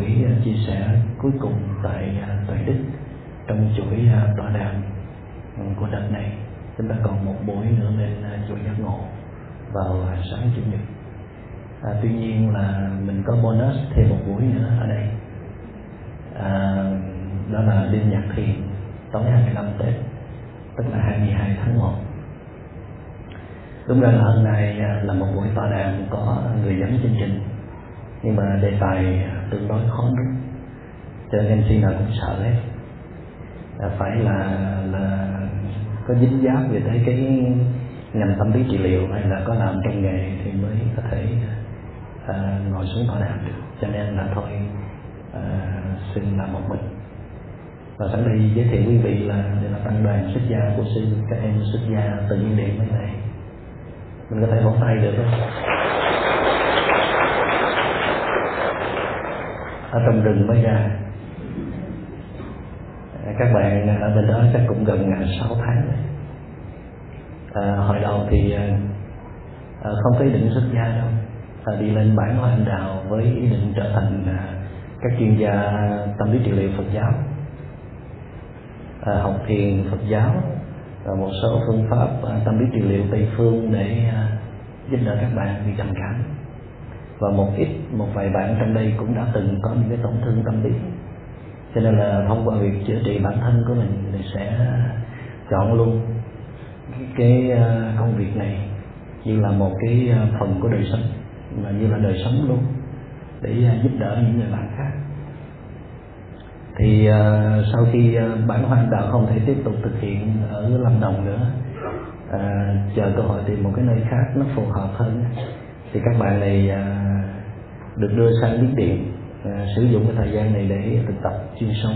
buổi à, chia sẻ cuối cùng tại tại tuệ đức trong chuỗi à, tọa đàm ừ, của đợt này. Chúng ta còn một buổi nữa lên chuỗi giác ngộ vào sáng chủ nhật. À, tuy nhiên là mình có bonus thêm một buổi nữa ở đây. À, đó là đêm nhạc thiền tối 25 Tết tức là 22 tháng 1 đúng ra là hôm nay là một buổi tọa đàm có người dẫn chương trình. Nhưng mà đề tài tương đối khó đúng cho nên khi nào cũng sợ hết là phải là là có dính dáng về tới cái ngành tâm lý trị liệu hay là có làm trong nghề thì mới có thể à, ngồi xuống tọa đàm được. Cho nên là thôi à, xin làm một mình. Và sẵn đây giới thiệu quý vị là đây là tăng đoàn xuất gia của sư các em xuất gia từ nhiên điện bên này. Mình có thể vỗ tay được không? Ở trong rừng mới ra. Các bạn ở bên đó chắc cũng gần à, sáu tháng rồi. À, hồi đầu thì à, à, không có ý định xuất gia đâu. À, đi lên bản hoa anh đào với ý định trở thành à, các chuyên gia tâm lý trị liệu Phật giáo. À, học thiền Phật giáo và một số phương pháp à, tâm lý trị liệu Tây phương để à, giúp đỡ các bạn bị trầm cảm và một ít một vài bạn trong đây cũng đã từng có những cái tổn thương tâm lý. Cho nên là thông qua việc chữa trị bản thân của mình thì sẽ chọn luôn cái, ờ, công việc này như là một cái ờ, phần của đời sống mà như là đời sống luôn để ờ, giúp đỡ những người bạn khác. Thì uh, sau khi uh, bản hoang đạo không thể tiếp tục thực hiện ở lâm đồng nữa uh, chờ cơ hội tìm một cái nơi khác nó phù hợp hơn thì các bạn này à, được đưa sang biến điện à, sử dụng cái thời gian này để thực tập chuyên sâu.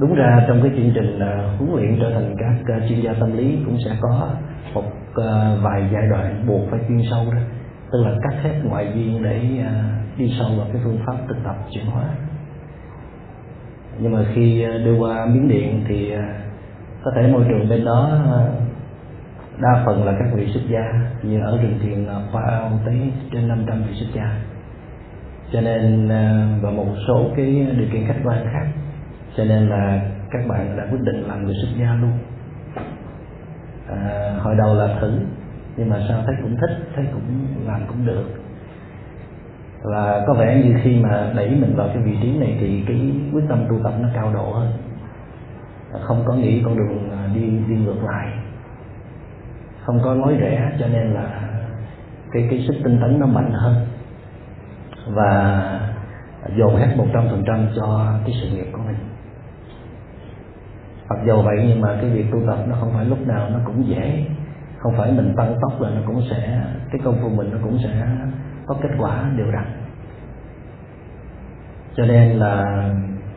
Đúng ra trong cái chương trình à, huấn luyện trở thành các à, chuyên gia tâm lý cũng sẽ có một à, vài giai đoạn buộc phải chuyên sâu đó. Tức là cắt hết ngoại duyên để à, đi sâu vào cái phương pháp thực tập chuyển hóa. Nhưng mà khi à, đưa qua miếng điện thì à, có thể môi trường bên đó à, đa phần là các vị xuất gia như ở rừng thiền Pao tới trên 500 vị xuất gia. Cho nên à, và một số cái điều kiện khách quan khác. Cho nên là các bạn đã quyết định làm người xuất gia luôn. À, hồi đầu là thử nhưng mà sao thấy cũng thích thấy cũng làm cũng được. Và có vẻ như khi mà đẩy mình vào cái vị trí này thì cái quyết tâm tu tập nó cao độ hơn. Không có nghĩ con đường à, đi đi ngược lại không có nói rẻ cho nên là cái cái sức tinh tấn nó mạnh hơn. Và dồn hết một trăm phần trăm cho cái sự nghiệp của mình. Mặc dù vậy nhưng mà cái việc tu tập nó không phải lúc nào nó cũng dễ. Không phải mình tăng tốc là nó cũng sẽ, cái công phu mình nó cũng sẽ có kết quả đều đặn. Cho nên là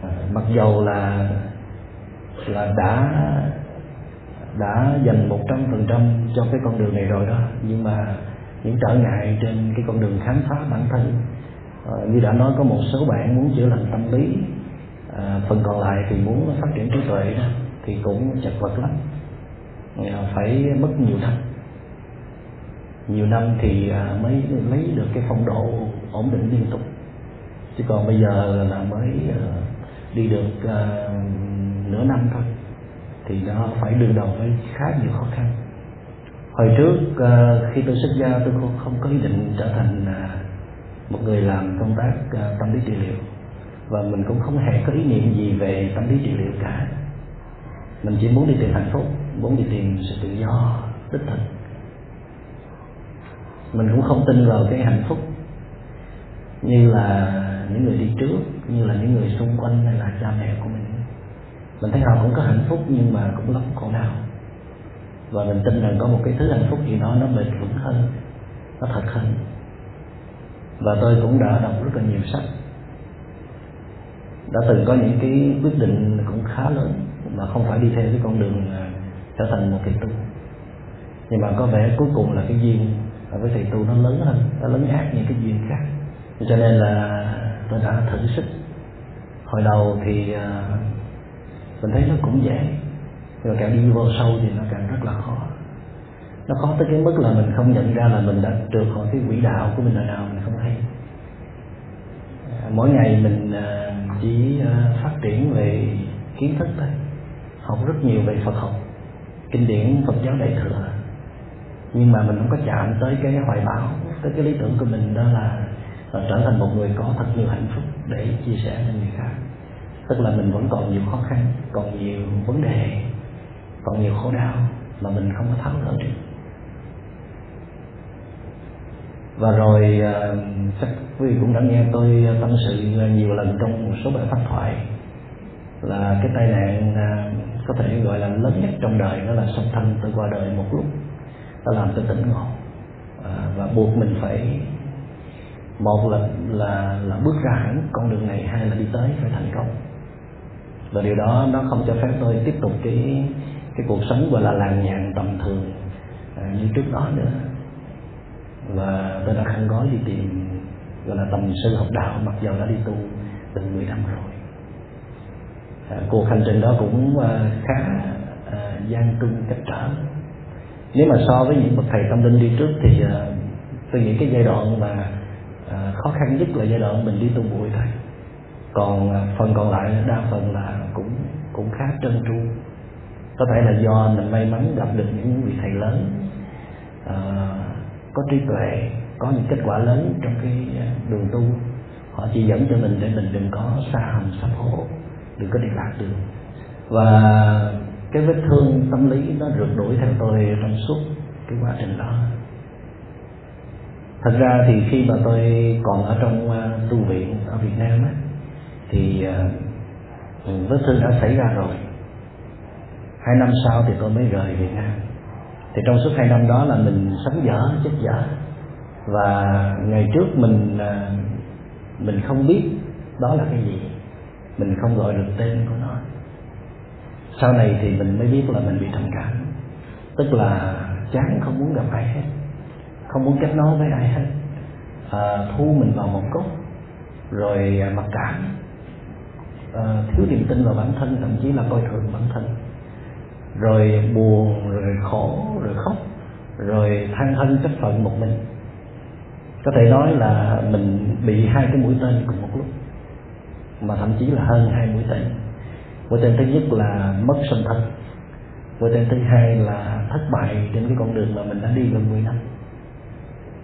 à, mặc dầu là là đã đã dành một trăm phần trăm cho cái con đường này rồi đó. Nhưng mà những trở ngại trên cái con đường khám phá bản thân à, như đã nói có một số bạn muốn chữa lành tâm lý à, phần còn lại thì muốn phát triển trí tuệ đó thì cũng chật vật lắm. À, phải mất nhiều năm. Nhiều năm thì à, mới lấy được cái phong độ ổn định liên tục. Chứ còn bây giờ là mới à, đi được nửa năm thôi thì nó phải đương đầu với khá nhiều khó khăn. Hồi trước ờ, khi tôi xuất gia, tôi không không có ý định trở thành à, một người làm công tác ờ, tâm lý trị liệu. Và mình cũng không hề có ý niệm gì về tâm lý trị liệu cả. Mình chỉ muốn đi tìm hạnh phúc, muốn đi tìm sự tự do, đích thực. Mình cũng không tin vào cái hạnh phúc như là những người đi trước, như là những người xung quanh hay là cha mẹ của mình mình thấy họ cũng có hạnh phúc nhưng mà cũng lắm khổ đau. Và mình tin rằng có một cái thứ hạnh phúc gì đó nó bền vững hơn, nó thật hơn. Và tôi cũng đã đọc rất là nhiều sách. Đã từng có những cái quyết định cũng khá lớn mà không phải đi theo cái con đường à, trở thành một thầy tu. Nhưng mà có vẻ cuối cùng là cái duyên với thầy tu nó lớn hơn, nó lớn ác những cái duyên khác. Cho nên là tôi đã thử sức. Hồi đầu thì à, mình thấy nó cũng dễ. Nhưng mà càng đi vô sâu thì nó càng rất là khó. Nó khó tới cái mức là mình không nhận ra là mình đã trượt khỏi cái quỹ đạo của mình là nào mình không hay à, mỗi ngày mình à, chỉ à, phát triển về kiến thức thôi. Học rất nhiều về Phật học kinh điển Phật giáo đại thừa. Nhưng mà mình không có chạm tới cái hoài bão tới cái lý tưởng của mình đó là, là trở thành một người có thật nhiều hạnh phúc để chia sẻ cho người khác tức là mình vẫn còn nhiều khó khăn, còn nhiều vấn đề, còn nhiều khổ đau mà mình không có tháo gỡ được. Và rồi ờ, chắc quý vị cũng đã nghe tôi tâm sự nhiều lần trong một số bài phát thoại là cái tai nạn ờ, có thể gọi là lớn nhất trong đời, đó là song thân tôi qua đời một lúc, nó làm tôi tỉnh ngộ. Ờ, và buộc mình phải, một là là là bước ra hẳn con đường này, hai là đi tới phải thành công và điều đó nó không cho phép tôi tiếp tục cái cái cuộc sống gọi là làng nhàn tầm thường à, như trước đó nữa. Và tôi đã khăn gói đi tìm gọi là tầm sư học đạo mặc dù đã đi tu từ 10 năm rồi. À, cuộc hành trình đó cũng à, khá à, gian truân cách trở. Nếu mà so với những bậc thầy tâm linh đi trước thì à, tôi nghĩ cái giai đoạn mà à, khó khăn nhất là giai đoạn mình đi tu bụi thôi còn à, phần còn lại đa phần là cũng cũng khá trơn tru. Có thể là do mình may mắn gặp được những vị thầy lớn. À, có trí tuệ có những kết quả lớn trong cái à, đường tu. Họ chỉ dẫn cho mình để mình đừng có xa hầm sắp hố đừng có đi lạc đường. Và cái vết thương tâm lý nó rượt đuổi theo tôi trong suốt cái quá trình đó. Thật ra thì khi mà tôi còn ở trong à, tu viện ở Việt Nam á thì uh, vết thương đã xảy ra rồi. Hai năm sau thì tôi mới rời Việt Nam. Thì trong suốt hai năm đó là mình sống dở chết dở. Và ngày trước mình ờ, mình không biết đó là cái gì. Mình không gọi được tên của nó. Sau này thì mình mới biết là mình bị trầm cảm. Tức là chán không muốn gặp ai hết. Không muốn kết nối với ai hết. Ờ, à, thu mình vào một góc rồi mặc cảm à, thiếu niềm tin vào bản thân thậm chí là coi thường bản thân. Rồi buồn rồi khổ rồi khóc rồi than thân trách phận một mình. Có thể nói là mình bị hai cái mũi tên cùng một lúc mà thậm chí là hơn hai mũi tên. Mũi tên thứ nhất là mất sinh thân. Mũi tên thứ hai là thất bại trên cái con đường mà mình đã đi gần 10 năm.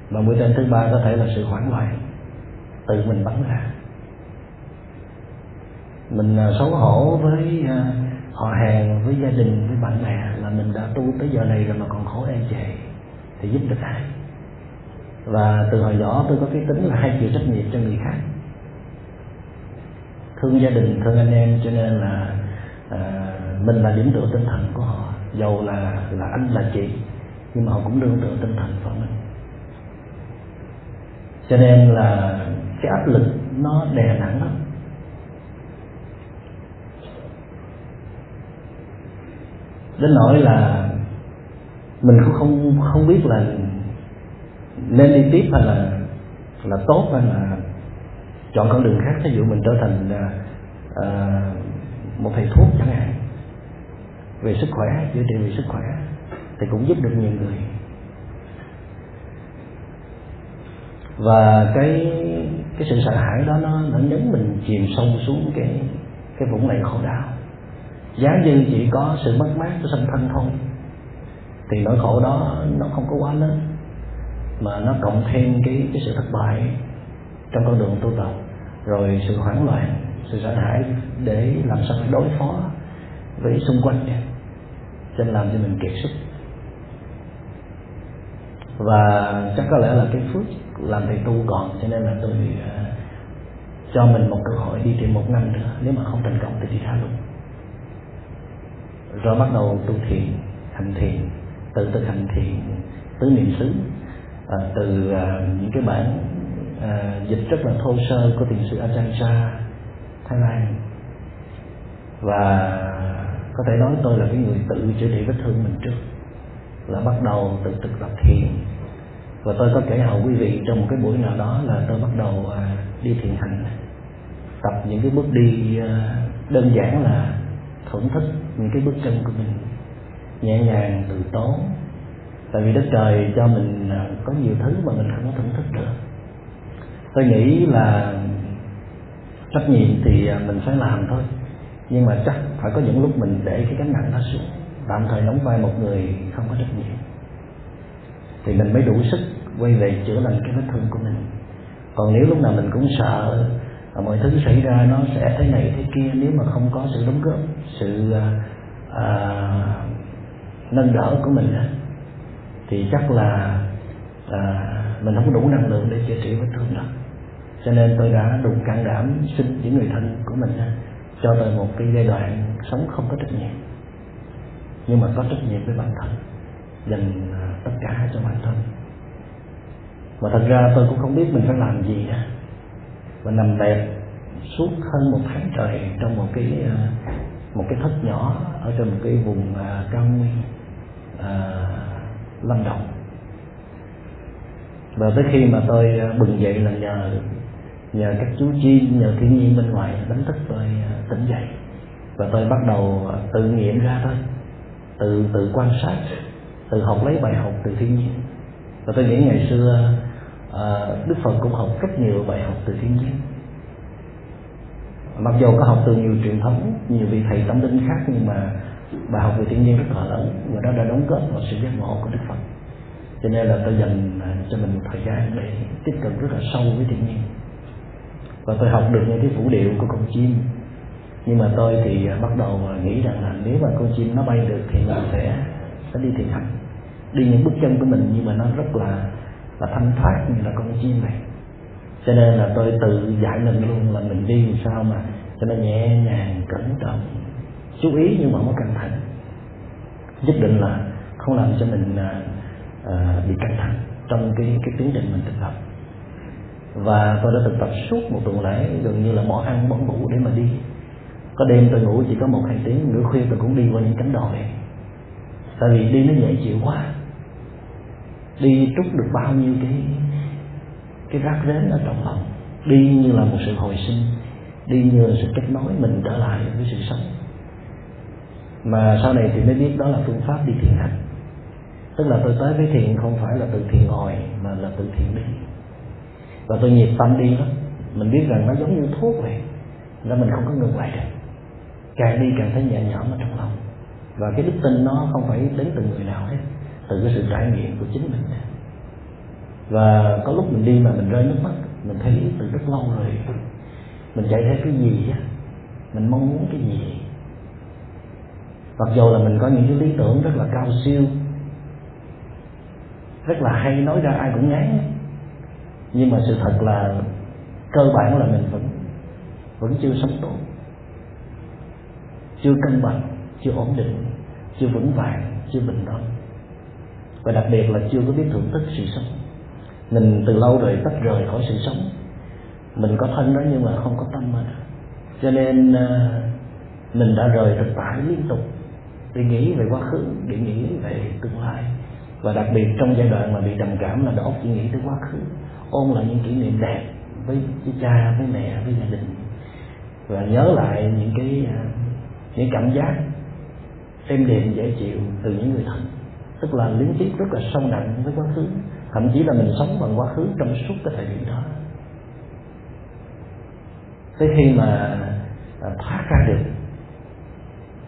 Và mũi tên thứ ba có thể là sự hoảng loạn tự mình bắn ra mình à, xấu hổ với à, họ hàng với gia đình với bạn bè là mình đã tu tới giờ này rồi mà còn khổ e chề thì giúp được ai? Và từ hồi nhỏ tôi có cái tính là hay chịu trách nhiệm cho người khác. Thương gia đình thương anh em cho nên là à, mình là điểm tựa tinh thần của họ. Dầu là là anh là chị nhưng mà họ cũng đương tựa tinh thần của mình. Cho nên là cái áp lực nó đè nặng lắm. Đến nỗi là mình cũng không không biết là nên đi tiếp hay là là tốt hay là chọn con đường khác. Ví dụ mình trở thành à, à, một thầy thuốc chẳng hạn về sức khỏe chữa trị về sức khỏe thì cũng giúp được nhiều người. Và cái cái sự sợ hãi đó nó nó nhấn mình chìm sâu xuống cái cái vũng lầy khổ đau giá như chỉ có sự mất mát của sanh thân thôi. Thì nỗi khổ đó nó không có quá lớn mà nó cộng thêm cái cái sự thất bại trong con đường tu tập rồi sự hoảng loạn sự sợ hãi để làm sao để đối phó với xung quanh cho nên làm cho mình kiệt sức. Và chắc có lẽ là cái phước làm thầy tu còn cho nên là tôi uh, cho mình một cơ hội đi thêm một năm nữa nếu mà không thành công thì đi tha luôn rồi bắt đầu tu thiền hành thiền tự thực hành thiền tứ niệm xứ. À, từ à, những cái bản à, dịch rất là thô sơ của thiền sư Ajahn Chah Thái Lan. Và có thể nói tôi là cái người tự chữa trị vết thương mình trước là bắt đầu tự thực tập thiền. Và tôi có kể hậu quý vị trong một cái buổi nào đó là tôi bắt đầu à, đi thiền hành. Tập những cái bước đi à, đơn giản là thưởng thức những cái bước chân của mình nhẹ nhàng từ tốn. Tại vì đất trời cho mình à, có nhiều thứ mà mình không có thưởng thức được. Tôi nghĩ là trách nhiệm thì à, mình phải làm thôi. Nhưng mà chắc phải có những lúc mình để cái gánh nặng nó xuống. Tạm thời đóng vai một người không có trách nhiệm. Thì mình mới đủ sức quay về chữa lành cái vết thương của mình. Còn nếu lúc nào mình cũng sợ mọi thứ xảy ra nó sẽ thế này thế kia nếu mà không có sự đóng góp sự à, à, nâng đỡ của mình thì chắc là à, mình không đủ năng lượng để chữa trị vết thương đó. Cho nên tôi đã đủ can đảm xin những người thân của mình cho tôi một cái giai đoạn sống không có trách nhiệm. Nhưng mà có trách nhiệm với bản thân dành à, tất cả cho bản thân. Và thật ra tôi cũng không biết mình phải làm gì nữa và nằm bẹp suốt hơn một tháng trời trong một cái ờ, một cái thất nhỏ ở trong một cái vùng ờ, cao nguyên ờ, lâm đồng. Và tới khi mà tôi bừng dậy là nhờ nhờ các chú chim nhờ thiên nhiên bên ngoài đánh thức tôi tỉnh dậy. Và tôi bắt đầu tự nghiệm ra thôi. Tự tự quan sát, tự học lấy bài học từ thiên nhiên. Và tôi nghĩ ngày xưa à, đức phật cũng học rất nhiều bài học từ thiên nhiên. Mặc dù có học từ nhiều truyền thống nhiều vị thầy tâm linh khác nhưng mà bài học về thiên nhiên rất là lớn và đó đã đóng góp vào sự giác ngộ của đức phật. Cho nên là tôi dành à, cho mình một thời gian để tiếp cận rất là sâu với thiên nhiên. Và tôi học được những cái vũ điệu của con chim. Nhưng mà tôi thì à, bắt đầu à, nghĩ rằng là nếu mà con chim nó bay được thì mình sẽ sẽ đi thiền hành. Đi những bước chân của mình nhưng mà nó rất là là thanh thoát như là con chim này. Cho nên là tôi tự giải mình luôn là mình đi làm sao mà cho nó nhẹ nhàng cẩn trọng chú ý nhưng mà không có căng thẳng. Nhất định là không làm cho mình à, à, bị căng thẳng trong cái cái tiến trình mình thực tập. Và tôi đã thực tập suốt một tuần lễ gần như là bỏ ăn bỏ ngủ để mà đi. Có đêm tôi ngủ chỉ có một hai tiếng nửa khuya tôi cũng đi qua những cánh đồi. Tại vì đi nó dễ chịu quá đi trút được bao nhiêu cái cái rác rến ở trong lòng. Đi như là một sự hồi sinh. Đi như là sự kết nối mình trở lại với sự sống. Mà sau này thì mới biết đó là phương pháp đi thiền hành. Tức là tôi tới với thiền không phải là từ thiền ngồi, mà là từ thiền đi. Và tôi nhiệt tâm đi lắm. Mình biết rằng nó giống như thuốc vậy là mình không có ngừng lại được. Càng đi càng thấy nhẹ nhõm ở trong lòng. Và cái đức tin nó không phải đến từ người nào hết từ cái sự trải nghiệm của chính mình. Và có lúc mình đi mà mình rơi nước mắt, mình thấy từ rất lâu rồi, mình chạy theo cái gì á, mình mong muốn cái gì. Mặc dù là mình có những cái lý tưởng rất là cao siêu, rất là hay nói ra ai cũng ngán, nhưng mà sự thật là cơ bản là mình vẫn vẫn chưa sống tốt, chưa cân bằng, chưa ổn định, chưa vững vàng, chưa bình đẳng và đặc biệt là chưa có biết thưởng thức sự sống. Mình từ lâu rồi tách rời khỏi sự sống. Mình có thân đó nhưng mà không có tâm mà. Cho nên ờ, mình đã rời thực tại liên tục. Để nghĩ về quá khứ để nghĩ về tương lai. Và đặc biệt trong giai đoạn mà bị trầm cảm là đầu chỉ nghĩ tới quá khứ. Ôn lại những kỷ niệm đẹp với, với cha với mẹ với gia đình. Và nhớ lại những cái ờ, những cảm giác êm đềm dễ chịu từ những người thân tức là liên tiếp rất là sâu nặng với quá khứ. Thậm chí là mình sống bằng quá khứ trong suốt cái thời điểm đó. Tới khi mà à, thoát ra được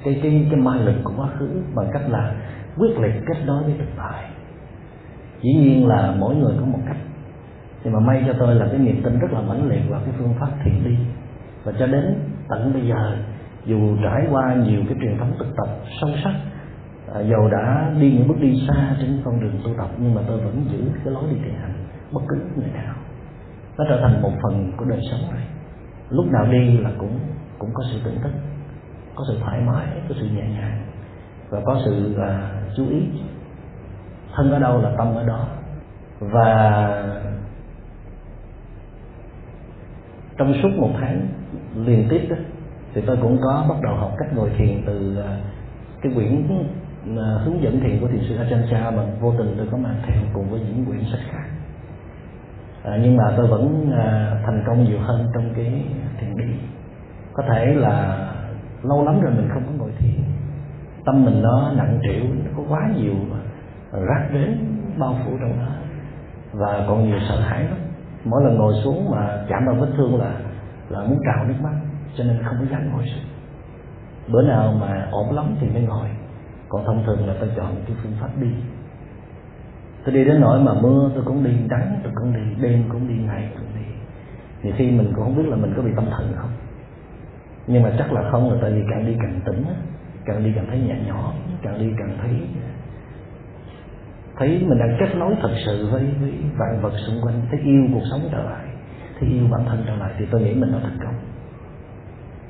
cái cái cái ma lực của quá khứ bằng cách là quyết liệt kết nối với thực tại. Dĩ nhiên là mỗi người có một cách. Nhưng mà may cho tôi là cái niềm tin rất là mãnh liệt vào cái phương pháp thiền đi. Và cho đến tận bây giờ, dù trải qua nhiều cái truyền thống thực tập sâu sắc à, dầu đã đi những bước đi xa trên con đường tu tập nhưng mà tôi vẫn giữ cái lối đi thiền hành bất cứ người nào. Nó trở thành một phần của đời sống này. Lúc nào đi là cũng cũng có sự tỉnh thức có sự thoải mái có sự nhẹ nhàng và có sự uh, chú ý. Thân ở đâu là tâm ở đó. Và trong suốt một tháng liên tiếp đó thì tôi cũng có bắt đầu học cách ngồi thiền từ à, cái quyển hướng dẫn thiền của thiền sư Ajahn Chah mà vô tình tôi có mang theo cùng với những quyển sách khác. À, nhưng mà tôi vẫn à, thành công nhiều hơn trong cái thiền đi có thể là lâu lắm rồi mình không có ngồi thiền. Tâm mình nó nặng trĩu nó có quá nhiều rác đến bao phủ trong đó. Và còn nhiều sợ hãi lắm. Mỗi lần ngồi xuống mà chạm vào vết thương là là muốn trào nước mắt cho nên không có dám ngồi xuống. Bữa nào mà ổn lắm thì mới ngồi còn thông thường là tôi chọn cái phương pháp đi. Tôi đi đến nỗi mà mưa tôi cũng đi nắng tôi cũng đi đêm cũng đi ngày cũng đi. Thì khi mình cũng không biết là mình có bị tâm thần không. Nhưng mà chắc là không là tại vì càng đi càng tỉnh càng đi càng thấy nhẹ nhõm càng đi càng thấy thấy mình đang kết nối thật sự với, với vạn vật xung quanh thấy yêu cuộc sống trở lại thấy yêu bản thân trở lại thì tôi nghĩ mình đã thành công.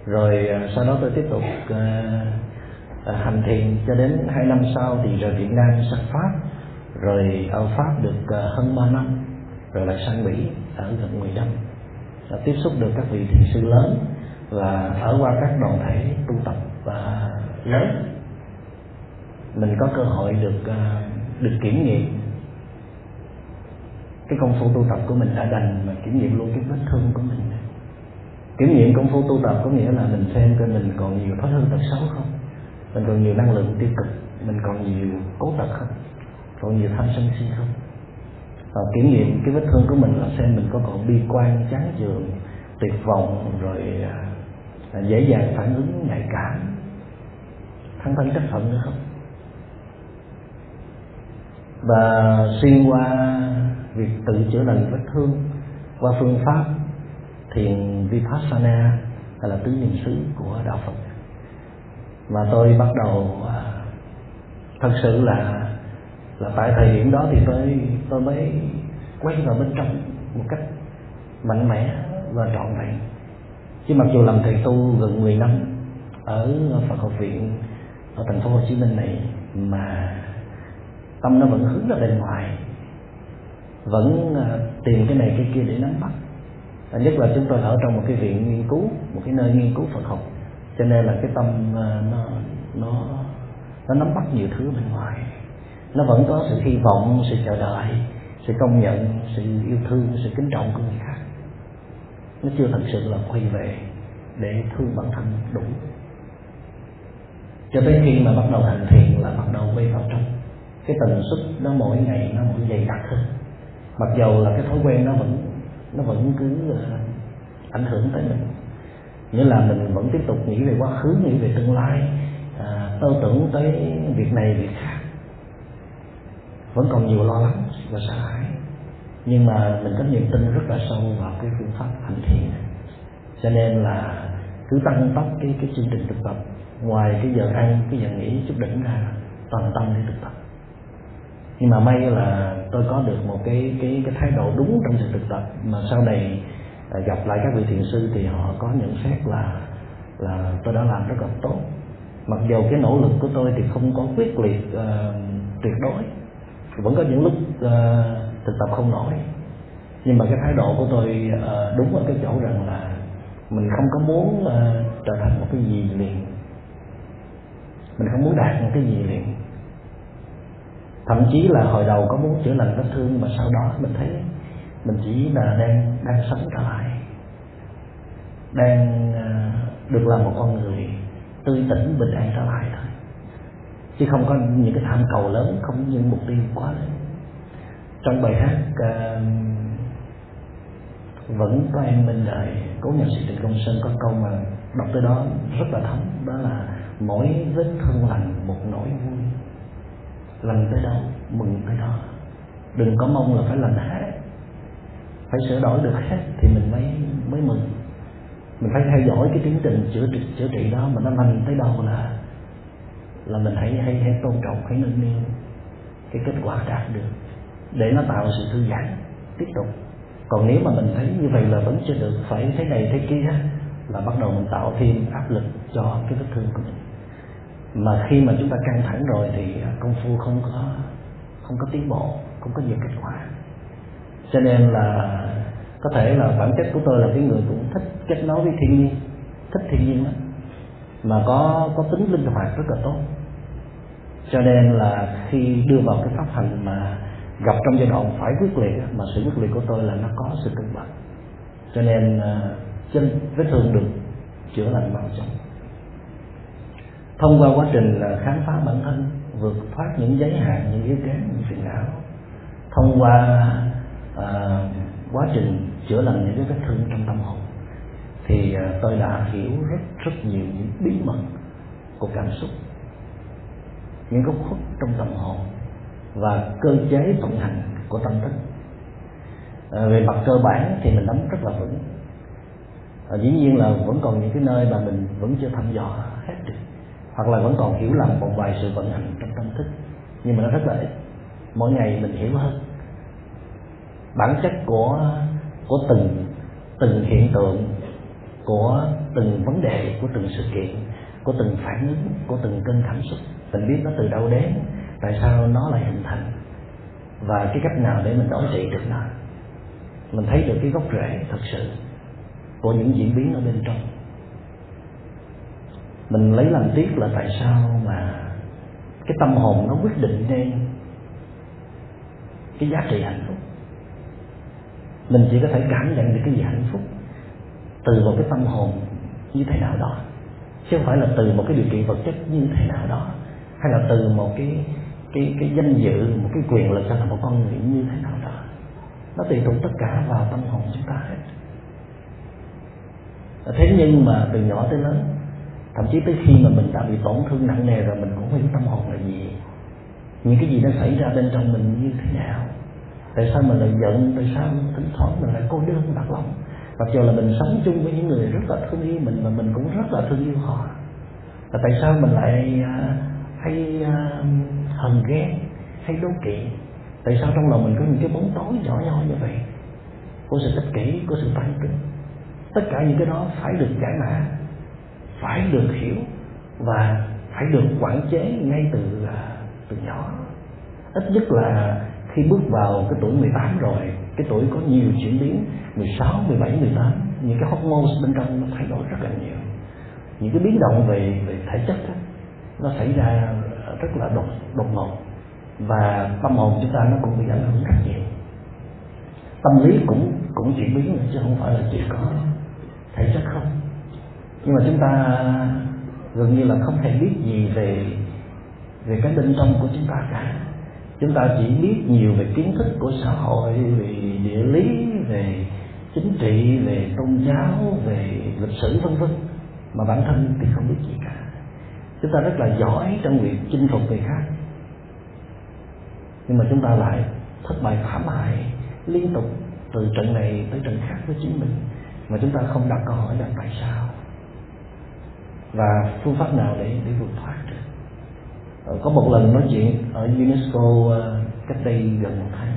Rồi à, sau đó tôi tiếp tục uh, Ờ, hành thiền cho đến hai năm sau thì rời Việt Nam sang Pháp, rồi ở Pháp được ờ, hơn ba năm, rồi lại sang Mỹ ở gần 10 năm. Đã tiếp xúc được các vị thiền sư lớn và ở qua các đoàn thể tu tập và lớn. Mình có cơ hội được ờ, được kiểm nghiệm. Cái công phu tu tập của mình đã đành mà kiểm nghiệm luôn cái vết thương của mình. Kiểm nghiệm công phu tu tập có nghĩa là mình xem coi mình còn nhiều thói hư tật xấu không? Mình còn nhiều năng lượng tiêu cực mình còn nhiều cố tật không? Còn nhiều tham sân si không? Và kiểm nghiệm cái vết thương của mình là xem mình có còn bi quan chán chường tuyệt vọng rồi à, dễ dàng phản ứng nhạy cảm. Thắng thân trách phận nữa không? Và xuyên qua việc tự chữa lành vết thương qua phương pháp thiền vipassana hay là tứ niệm xứ của đạo phật mà tôi bắt đầu à, thật sự là là tại thời điểm đó thì tôi tôi mới quay vào bên trong một cách mạnh mẽ và trọn vẹn. Chứ mặc dù làm thầy tu gần 10 năm ở Phật học viện ở thành phố Hồ Chí Minh này, mà tâm nó vẫn hướng ra bên ngoài, vẫn à, tìm cái này cái kia để nắm bắt. Và nhất là chúng tôi ở trong một cái viện nghiên cứu, một cái nơi nghiên cứu Phật học cho nên là cái tâm ờ, nó nó nó nắm bắt nhiều thứ bên ngoài. Nó vẫn có sự hy vọng, sự chờ đợi, sự công nhận, sự yêu thương, sự kính trọng của người khác. Nó chưa thật sự là quay về để thương bản thân đủ. Cho tới khi mà bắt đầu hành thiền là bắt đầu quay vào trong. Cái tần suất nó mỗi ngày, nó mỗi dày đặc hơn. Mặc dầu là cái thói quen nó vẫn nó vẫn cứ ờ, ảnh hưởng tới mình nghĩa là mình vẫn tiếp tục nghĩ về quá khứ nghĩ về tương lai. À, tơ tưởng tới việc này việc khác. Vẫn còn nhiều lo lắng và sợ hãi. Nhưng mà mình có niềm tin rất là sâu vào cái phương pháp hành thiền. Này cho nên là cứ tăng tốc cái cái chương trình thực tập. Ngoài cái giờ ăn cái giờ nghỉ chút đỉnh ra toàn tâm để thực tập. Nhưng mà may là tôi có được một cái cái cái thái độ đúng trong sự thực tập. Mà sau này à, gặp lại các vị thiền sư thì họ có nhận xét là là tôi đã làm rất là tốt. Mặc dù cái nỗ lực của tôi thì không có quyết liệt uh, tuyệt đối vẫn có những lúc uh, thực tập không nổi. Nhưng mà cái thái độ của tôi uh, đúng ở cái chỗ rằng là mình không có muốn uh, trở thành một cái gì liền. Mình không muốn đạt một cái gì liền. Thậm chí là hồi đầu có muốn chữa lành vết thương mà sau đó mình thấy mình chỉ là đang đang sống trở lại. Đang à, được làm một con người tươi tỉnh bình an trở lại thôi. Chứ không có những cái tham cầu lớn không những mục tiêu quá lớn. Trong bài hát uh, vẫn có em bên đời cố nhạc sĩ trịnh công sơn có câu mà đọc tới đó rất là thấm đó là mỗi vết thương lành một nỗi vui lành tới đâu mừng tới đó. Đừng có mong là phải lành hết phải sửa đổi được hết thì mình mới mới mừng. Mình phải theo dõi cái tiến trình chữa trị chữa trị đó mà nó lành tới đâu là là mình hãy hãy hãy tôn trọng, hãy nâng niu cái kết quả đạt được để nó tạo sự thư giãn tiếp tục. Còn nếu mà mình thấy như vậy là vẫn chưa được, phải thế này thế kia là bắt đầu mình tạo thêm áp lực cho cái vết thương của mình. Mà khi mà chúng ta căng thẳng rồi thì công phu không có không có tiến bộ, không có nhiều kết quả cho nên là có thể là bản chất của tôi là cái người cũng thích kết nối với thiên nhiên, thích thiên nhiên lắm. Mà có có tính linh hoạt rất là tốt. Cho nên là khi đưa vào cái pháp hành mà gặp trong giai đoạn phải quyết liệt mà sự quyết liệt của tôi là nó có sự cân bằng. Cho nên à, chân vết thương được chữa lành bằng trong thông qua quá trình khám phá bản thân, vượt thoát những giới hạn, những yếu kém, những phiền não, thông qua à, quá trình chữa lành những cái vết thương trong tâm hồn. Thì à, tôi đã hiểu rất rất nhiều những bí mật của cảm xúc những góc khuất trong tâm hồn và cơ chế vận hành của tâm thức. À, về mặt cơ bản thì mình nắm rất là vững. À, dĩ nhiên là vẫn còn những cái nơi mà mình vẫn chưa thăm dò hết được hoặc là vẫn còn hiểu lầm một vài sự vận hành trong tâm thức nhưng mà nó rất là ít. Mỗi ngày mình hiểu hơn bản chất của của từng từng hiện tượng, của từng vấn đề, của từng sự kiện, của từng phản ứng, của từng cơn cảm xúc. Mình biết nó từ đâu đến, tại sao nó lại hình thành, và cái cách nào để mình đối trị được nó. Mình thấy được cái gốc rễ thật sự của những diễn biến ở bên trong. Mình lấy làm tiếc là tại sao mà cái tâm hồn nó quyết định nên cái giá trị hạnh mình chỉ có thể cảm nhận được cái gì hạnh phúc từ một cái tâm hồn như thế nào đó. Chứ không phải là từ một cái điều kiện vật chất như thế nào đó. Hay là từ một cái cái cái danh dự, một cái quyền lực hay là một con người như thế nào đó. Nó tùy thuộc tất cả vào tâm hồn chúng ta hết. Thế nhưng mà từ nhỏ tới lớn, thậm chí tới khi mà mình đã bị tổn thương nặng nề rồi, mình cũng không hiểu tâm hồn là gì. Những cái gì nó xảy ra bên trong mình như thế nào tại sao mình lại giận? Tại sao thỉnh thoảng mình lại cô đơn bạc lòng? Mặc dù là mình sống chung với những người rất là thương yêu mình mà mình cũng rất là thương yêu họ. Và tại sao mình lại à, hay à, hờn ghen hay đố kỵ? Tại sao trong lòng mình có những cái bóng tối nhỏ nhoi như vậy? Của sự ích kỷ của sự tan kính. Tất cả những cái đó phải được giải mã, phải được hiểu và phải được quản chế ngay từ à, từ nhỏ. Ít nhất là khi bước vào cái tuổi 18 rồi cái tuổi có nhiều chuyển biến 16, 17, 18 những cái hormones bên trong nó thay đổi rất là nhiều. Những cái biến động về về thể chất đó, nó xảy ra rất là đột đột ngột. Và tâm hồn chúng ta nó cũng bị ảnh hưởng rất nhiều. Tâm lý cũng cũng chuyển biến chứ không phải là chỉ có thể chất không. Nhưng mà chúng ta gần như là không thể biết gì về về cái bên trong của chúng ta cả chúng ta chỉ biết nhiều về kiến thức của xã hội, về địa lý, về chính trị, về tôn giáo, về lịch sử, vân vân. Mà bản thân thì không biết gì cả. Chúng ta rất là giỏi trong việc chinh phục người khác. Nhưng mà chúng ta lại thất bại thảm hại liên tục từ trận này tới trận khác với chính mình. Mà chúng ta không đặt câu hỏi là tại sao? Và phương pháp nào để để vượt thoát được? Có một lần nói chuyện ở UNESCO ờ, cách đây gần một tháng.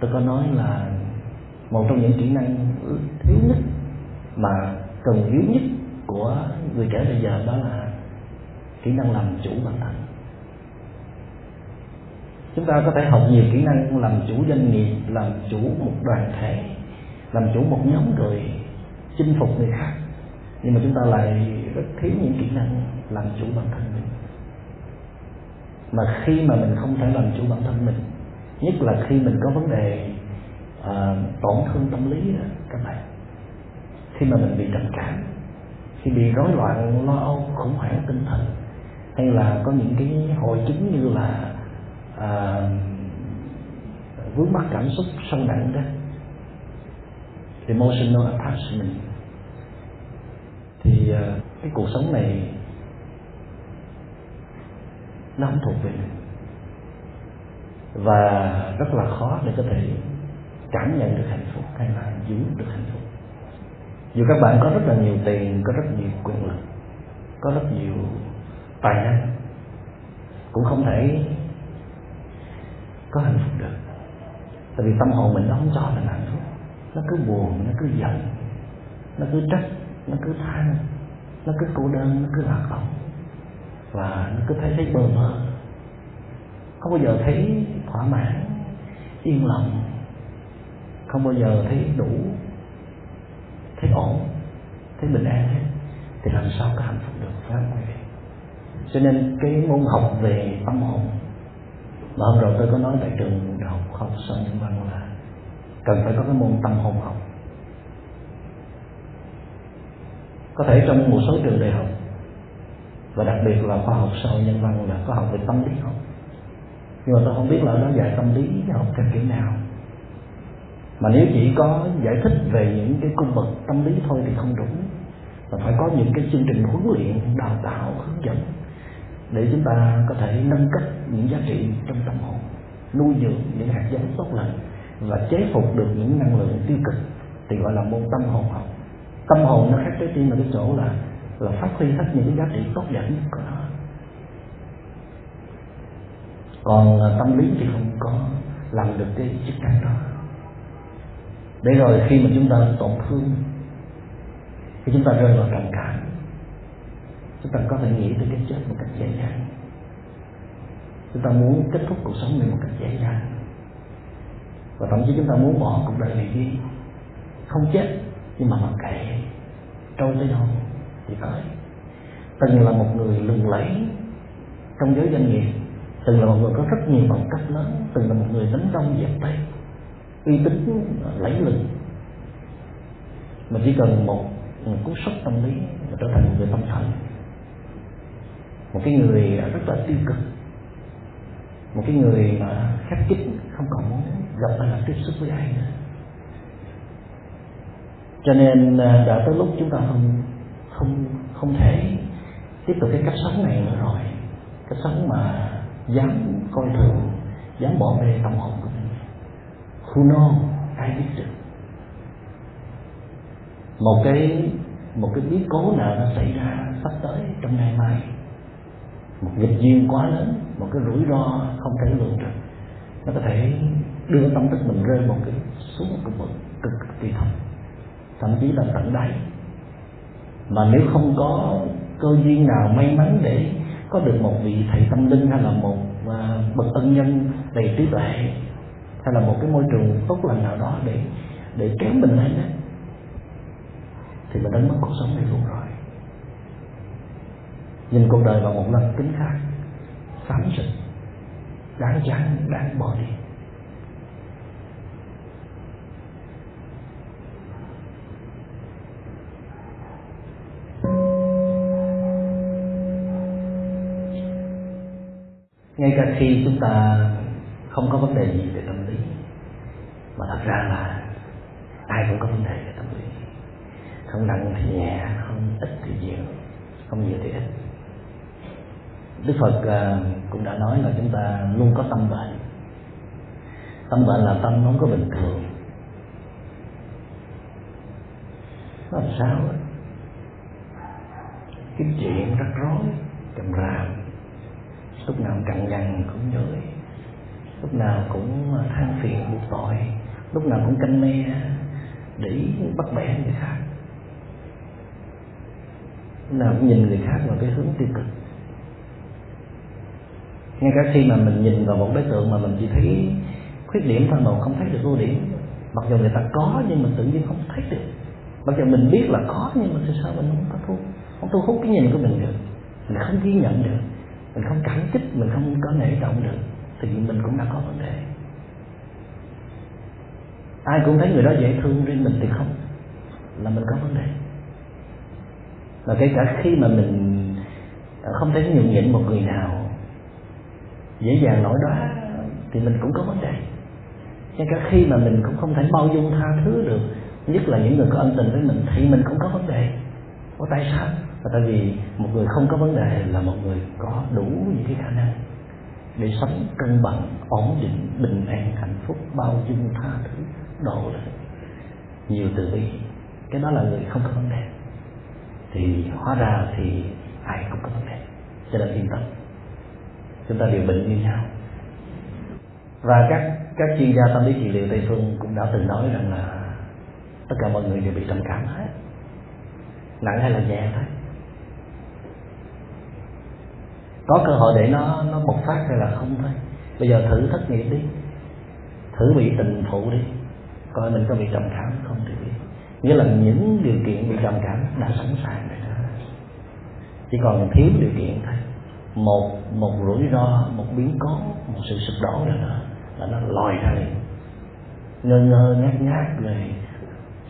Tôi có nói là một trong những kỹ năng thiếu nhất mà cần yếu nhất của người trẻ bây giờ đó là kỹ năng làm chủ bản thân chúng ta có thể học nhiều kỹ năng làm chủ doanh nghiệp, làm chủ một đoàn thể, làm chủ một nhóm người, chinh phục người khác. Nhưng mà chúng ta lại rất thiếu những kỹ năng làm chủ bản thân mình mà khi mà mình không thể làm chủ bản thân mình nhất là khi mình có vấn đề uh, tổn thương tâm lý đó các bạn. Khi mà mình bị trầm cảm khi bị rối loạn lo âu khủng hoảng tinh thần hay là có những cái hội chứng như là uh, vướng mắc cảm xúc sâu nặng đó emotional attachment thì uh, cái cuộc sống này nó không thuộc về mình. Và rất là khó để có thể cảm nhận được hạnh phúc hay là giữ được hạnh phúc. Dù các bạn có rất là nhiều tiền, có rất nhiều quyền lực, có rất nhiều tài năng, cũng không thể có hạnh phúc được. Tại vì tâm hồn mình nó không cho mình hạnh phúc. Nó cứ buồn, nó cứ giận, nó cứ trách, nó cứ than, nó cứ cô đơn, nó cứ lạc lõng và nó cứ thấy thấy bờ mơ không bao giờ thấy thỏa mãn, yên lòng. Không bao giờ thấy đủ, thấy ổn, thấy bình an hết. Thì làm sao có hạnh phúc được, phải không quý vị? Cho nên cái môn học về tâm hồn, mà hôm rồi tôi có nói tại trường đại học học sân nhân văn là cần phải có cái môn tâm hồn học. Có thể trong một số trường đại học và đặc biệt là khoa học sau nhân văn là khoa học về tâm lý học nhưng mà tôi không biết là nó dạy tâm lý học theo kiểu nào. Mà nếu chỉ có giải thích về những cái cung bậc tâm lý thôi thì không đủ mà phải có những cái chương trình huấn luyện, đào tạo, hướng dẫn để chúng ta có thể nâng cấp những giá trị trong tâm hồn, nuôi dưỡng những hạt giống tốt lành và chế phục được những năng lượng tiêu cực, thì gọi là môn tâm hồn học. Tâm hồn nó khác trái tim ở cái chỗ là là phát huy hết những cái giá trị tốt đẹp nhất của nó. Còn tâm lý thì không có làm được cái chức năng đó. Để rồi khi mà chúng ta tổn thương, khi chúng ta rơi vào trầm cảm chúng ta có thể nghĩ tới cái chết một cách dễ dàng. Chúng ta muốn kết thúc cuộc sống này một cách dễ dàng. Và thậm chí chúng ta muốn bỏ cuộc đời này đi. Không chết, nhưng mà mặc kệ, trôi tới đâu thì phải. từng là một người lừng lẫy trong giới doanh nghiệp từng là một người có rất nhiều bằng cấp lớn từng là một người đánh đông dẹp tây uy tín lẫy lừng. Mà chỉ cần một, một cú sốc tâm lý mà trở thành một người tâm thần một cái người rất là tiêu cực. Một cái người mà khép kín không còn muốn gặp hay là tiếp xúc với ai nữa. Cho nên à, đã tới lúc chúng ta không không không thể tiếp tục cái cách sống này nữa rồi. Cách sống mà dám coi thường, dám bỏ bê tâm hồn của mình. Who know, ai biết được. Một cái một cái biến cố nào nó xảy ra sắp tới trong ngày mai. Một nghịch duyên quá lớn, một cái rủi ro không thể lường được. Nó có thể đưa tâm thức mình rơi một cái xuống một cái bậc cực kỳ thấp. Thậm chí là tận đáy mà nếu không có cơ duyên nào may mắn để có được một vị thầy tâm linh hay là một à, bậc ân nhân đầy trí tuệ hay là một cái môi trường tốt lành nào đó để để kéo mình lên đó, thì mình đánh mất cuộc sống này luôn rồi. Nhìn cuộc đời bằng một lần kính khác xám xịt đáng chán đáng bỏ đi. Ngay cả khi chúng ta không có vấn đề gì về tâm lý, mà thật ra là ai cũng có vấn đề về tâm lý. Không nặng thì nhẹ, không ít thì nhiều, không nhiều thì ít. Đức phật à, cũng đã nói là chúng ta luôn có tâm bệnh. Tâm bệnh là tâm không có bình thường. Nó làm sao đó? cái chuyện rắc rối, trầm ràm lúc nào cằn nhằn cũng nhớ. Lúc nào cũng ờ, than phiền buộc tội. Lúc nào cũng canh me để bắt bẻ người khác. Lúc nào cũng nhìn người khác vào cái hướng tiêu cực. Ngay cả khi mà mình nhìn vào một đối tượng mà mình chỉ thấy khuyết điểm thôi mà không thấy được ưu điểm, mặc dù người ta có nhưng mình tự nhiên không thấy được. Mặc dù mình biết là có nhưng mà sao mình không có thu, không thu hút cái nhìn của mình được, mình không ghi nhận được mình không cảm kích, mình không có nể trọng được, thì mình cũng đã có vấn đề. Ai cũng thấy người đó dễ thương, riêng mình thì không, là mình có vấn đề. Và kể cả khi mà mình à, không thể nhường nhịn một người nào, dễ dàng nổi đó thì mình cũng có vấn đề. Ngay cả khi mà mình cũng không thể bao dung tha thứ được, nhất là những người có ân tình với mình, thì mình cũng có vấn đề. Ủa, tại sao? Và tại vì một người không có vấn đề là một người có đủ những cái khả năng để sống cân bằng, ổn định, bình an, hạnh phúc, bao dung, tha thứ, độ lượng. Nhiều từ bi, cái đó là người không có vấn đề. Thì hóa ra thì ai cũng có vấn đề, cho nên yên tâm. Chúng ta đều bệnh như nhau. Và các các chuyên gia tâm lý trị liệu tây phương cũng đã từng nói rằng là tất cả mọi người đều bị trầm cảm hết. Nặng hay là nhẹ thôi. Có cơ hội để nó nó bộc phát hay là không thôi. Bây giờ thử thất nghiệp đi. Thử bị tình phụ đi. Coi mình có bị trầm cảm không thì biết nghĩa là những điều kiện bị trầm cảm đã sẵn sàng rồi đó. Chỉ còn thiếu điều kiện thôi. Một một rủi ro, một biến cố, một sự sụp đổ nào đó là nó lòi ra liền. Ngơ ngơ, ngát ngát rồi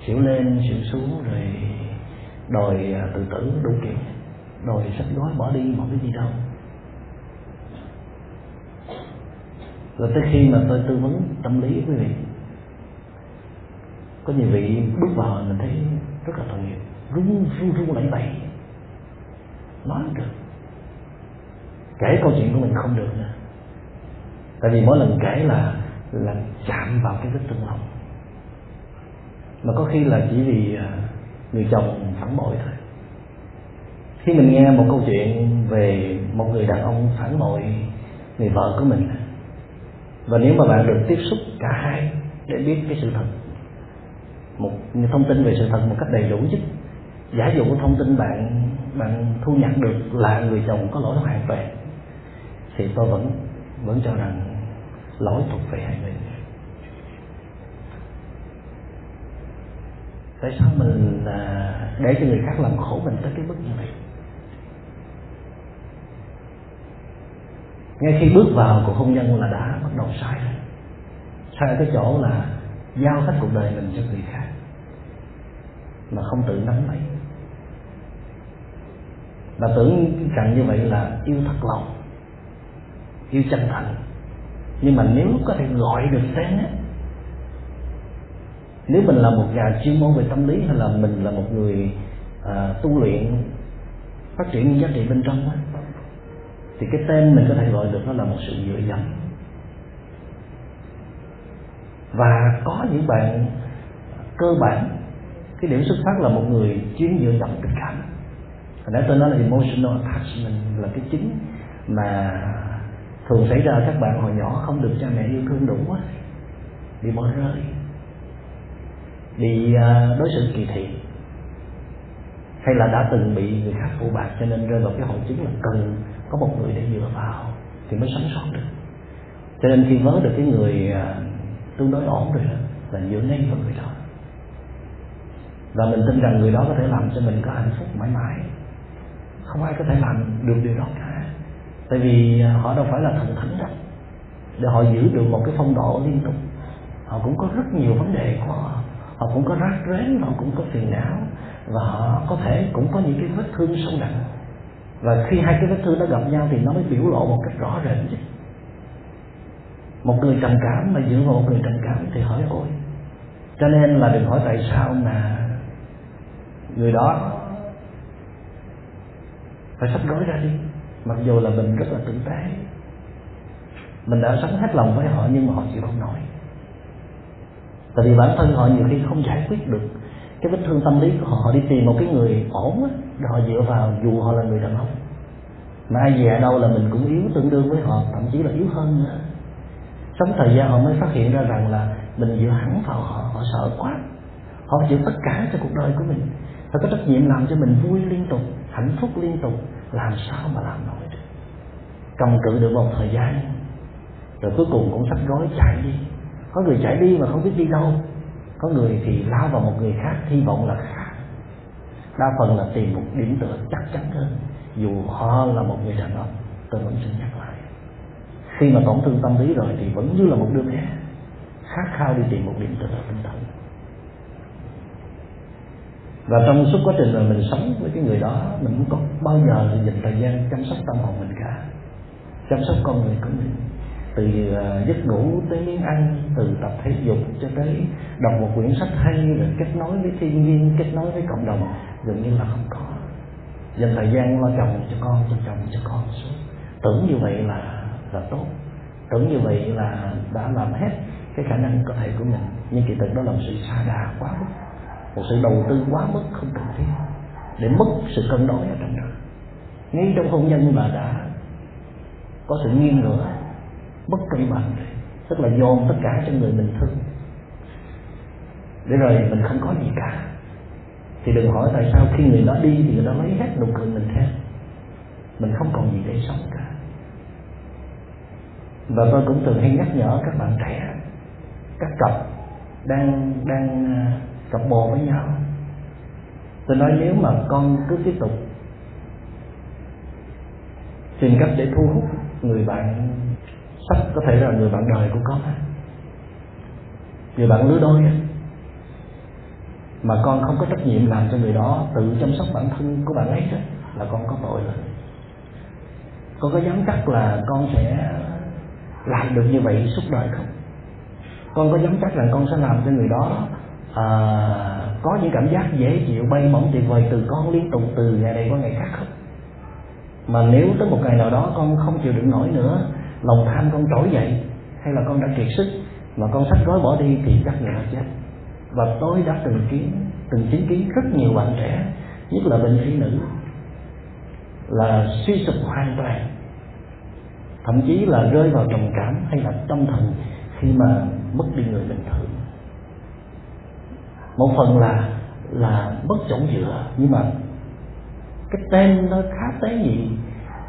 xỉu lên, xỉu xuống rồi đòi à, tự tử đủ kiểu. Đòi sách gói bỏ đi một cái gì đâu. Rồi tới khi mà tôi tư vấn tâm lý quý vị, có nhiều vị bước vào mình thấy rất là tội nghiệp, run run run lẩy bẩy. Nói không được. Kể câu chuyện của mình không được nữa. Tại vì mỗi lần kể là là chạm vào cái vết thương lòng mà có khi là chỉ vì à, người chồng phản bội thôi. Khi mình nghe một câu chuyện về một người đàn ông phản bội, người vợ của mình và nếu mà bạn được tiếp xúc cả hai để biết cái sự thật một thông tin về sự thật một cách đầy đủ nhất giả dụ thông tin bạn bạn thu nhận được là người chồng có lỗi hoàn toàn thì tôi vẫn vẫn cho rằng lỗi thuộc về hai người. Tại sao mình à, để cho người khác làm khổ mình tới cái mức như vậy? Ngay khi bước vào cuộc hôn nhân là đã bắt đầu sai rồi. Sai ở cái chỗ là giao hết cuộc đời mình cho người khác mà không tự nắm lấy. Và tưởng rằng như vậy là yêu thật lòng yêu chân thành. Nhưng mà nếu có thể gọi được tên á nếu mình là một nhà chuyên môn về tâm lý hay là mình là một người à, tu luyện phát triển những giá trị bên trong á thì cái tên mình có thể gọi được nó là một sự dựa dẫm. Và có những bạn cơ bản, cái điểm xuất phát là một người chuyên dựa dẫm tình cảm. Hồi nãy tôi nói là emotional attachment, là cái chính mà thường xảy ra các bạn hồi nhỏ không được cha mẹ yêu thương đủ quá bị bỏ rơi. Bị à, đối xử kỳ thị hay là đã từng bị người khác phụ bạc, cho nên rơi vào cái hội chứng là cần có một người để dựa vào thì mới sống sót được. Cho nên khi vớ được cái người à, tương đối ổn rồi đó, là dựa ngay vào người đó. Và mình tin rằng người đó có thể làm cho mình có hạnh phúc mãi mãi. Không ai có thể làm được điều đó cả. Tại vì à, họ đâu phải là thần thánh đâu. Để họ giữ được một cái phong độ liên tục, họ cũng có rất nhiều vấn đề của họ. Họ cũng có rác rến, họ cũng có phiền não và họ có thể cũng có những cái vết thương sâu nặng và khi hai cái vết thương nó gặp nhau thì nó mới biểu lộ một cách rõ rệt chứ. Một người trầm cảm mà dựa vào một người trầm cảm thì hỏi, ôi, cho nên là đừng hỏi tại sao mà người đó phải sắp gói ra đi, mặc dù là mình rất là tử tế. Mình đã sống hết lòng với họ nhưng mà họ chịu không nổi. Tại vì bản thân họ nhiều khi không giải quyết được cái vết thương tâm lý của họ họ đi tìm một cái người ổn á để họ dựa vào dù họ là người đàn ông. Mà ai về đâu là mình cũng yếu tương đương với họ, thậm chí là yếu hơn nữa. Sống thời gian họ mới phát hiện ra rằng là mình dựa hẳn vào họ họ sợ quá. Họ chịu tất cả cho cuộc đời của mình. Phải có trách nhiệm làm cho mình vui liên tục, hạnh phúc liên tục, làm sao mà làm nổi được. Cầm cự được một thời gian, rồi cuối cùng cũng sắp gói chạy đi. Có người chạy đi mà không biết đi đâu có người thì lao vào một người khác, hy vọng là khác. Đa phần là tìm một điểm tựa chắc chắn hơn, dù họ là một người đàn ông, tôi vẫn xin nhắc lại. Khi mà tổn thương tâm lý rồi thì vẫn như là một đứa bé, khát khao đi tìm một điểm tựa tinh thần. Và trong suốt quá trình mà mình sống với cái người đó, mình cũng có bao giờ dành thời gian chăm sóc tâm hồn mình cả. Chăm sóc con người của mình từ à, giấc ngủ tới miếng ăn, từ tập thể dục cho tới đọc một quyển sách hay rồi kết nối với thiên nhiên, kết nối với cộng đồng, gần như là không có. Dành thời gian lo chồng cho con, cho chồng cho con suốt. Tưởng như vậy là là tốt. Tưởng như vậy là đã làm hết cái khả năng có thể của mình. Nhưng kỳ thực đó là một sự xa đà quá mức, một sự đầu tư quá mức không cần thiết để mất sự cân đối ở trong đó. Ngay trong hôn nhân mà đã có sự nghiêng ngửa bất cân bằng, tức là dồn tất cả cho người mình thương. Để rồi mình không có gì cả. Thì đừng hỏi tại sao khi người đó đi thì người đó lấy hết nụ cười mình theo. Mình không còn gì để sống cả. Và tôi cũng thường hay nhắc nhở các bạn trẻ, các cặp đang đang à, cặp bồ với nhau. Tôi nói nếu mà con cứ tiếp tục tìm cách để thu hút người bạn sắp có thể là người bạn đời của con người bạn lứa đôi mà con không có trách nhiệm làm cho người đó tự chăm sóc bản thân của bạn ấy đó là con có tội rồi. Con có dám chắc là con sẽ làm được như vậy suốt đời không? Con có dám chắc rằng con sẽ làm cho người đó à, có những cảm giác dễ chịu bay bổng tuyệt vời từ con liên tục từ ngày này qua ngày khác không? Mà nếu tới một ngày nào đó con không chịu đựng nổi nữa lòng tham con trỗi dậy, hay là con đã kiệt sức mà con sách gói bỏ đi thì chắc người ta chết. Và tôi đã từng kiến, từng chứng kiến rất nhiều bạn trẻ, nhất là bệnh sĩ nữ, là suy sụp hoàn toàn. Thậm chí là rơi vào trầm cảm hay là tâm thần khi mà mất đi người bình thường. Một phần là là mất chỗ dựa, nhưng mà cái tên nó khá tế nhị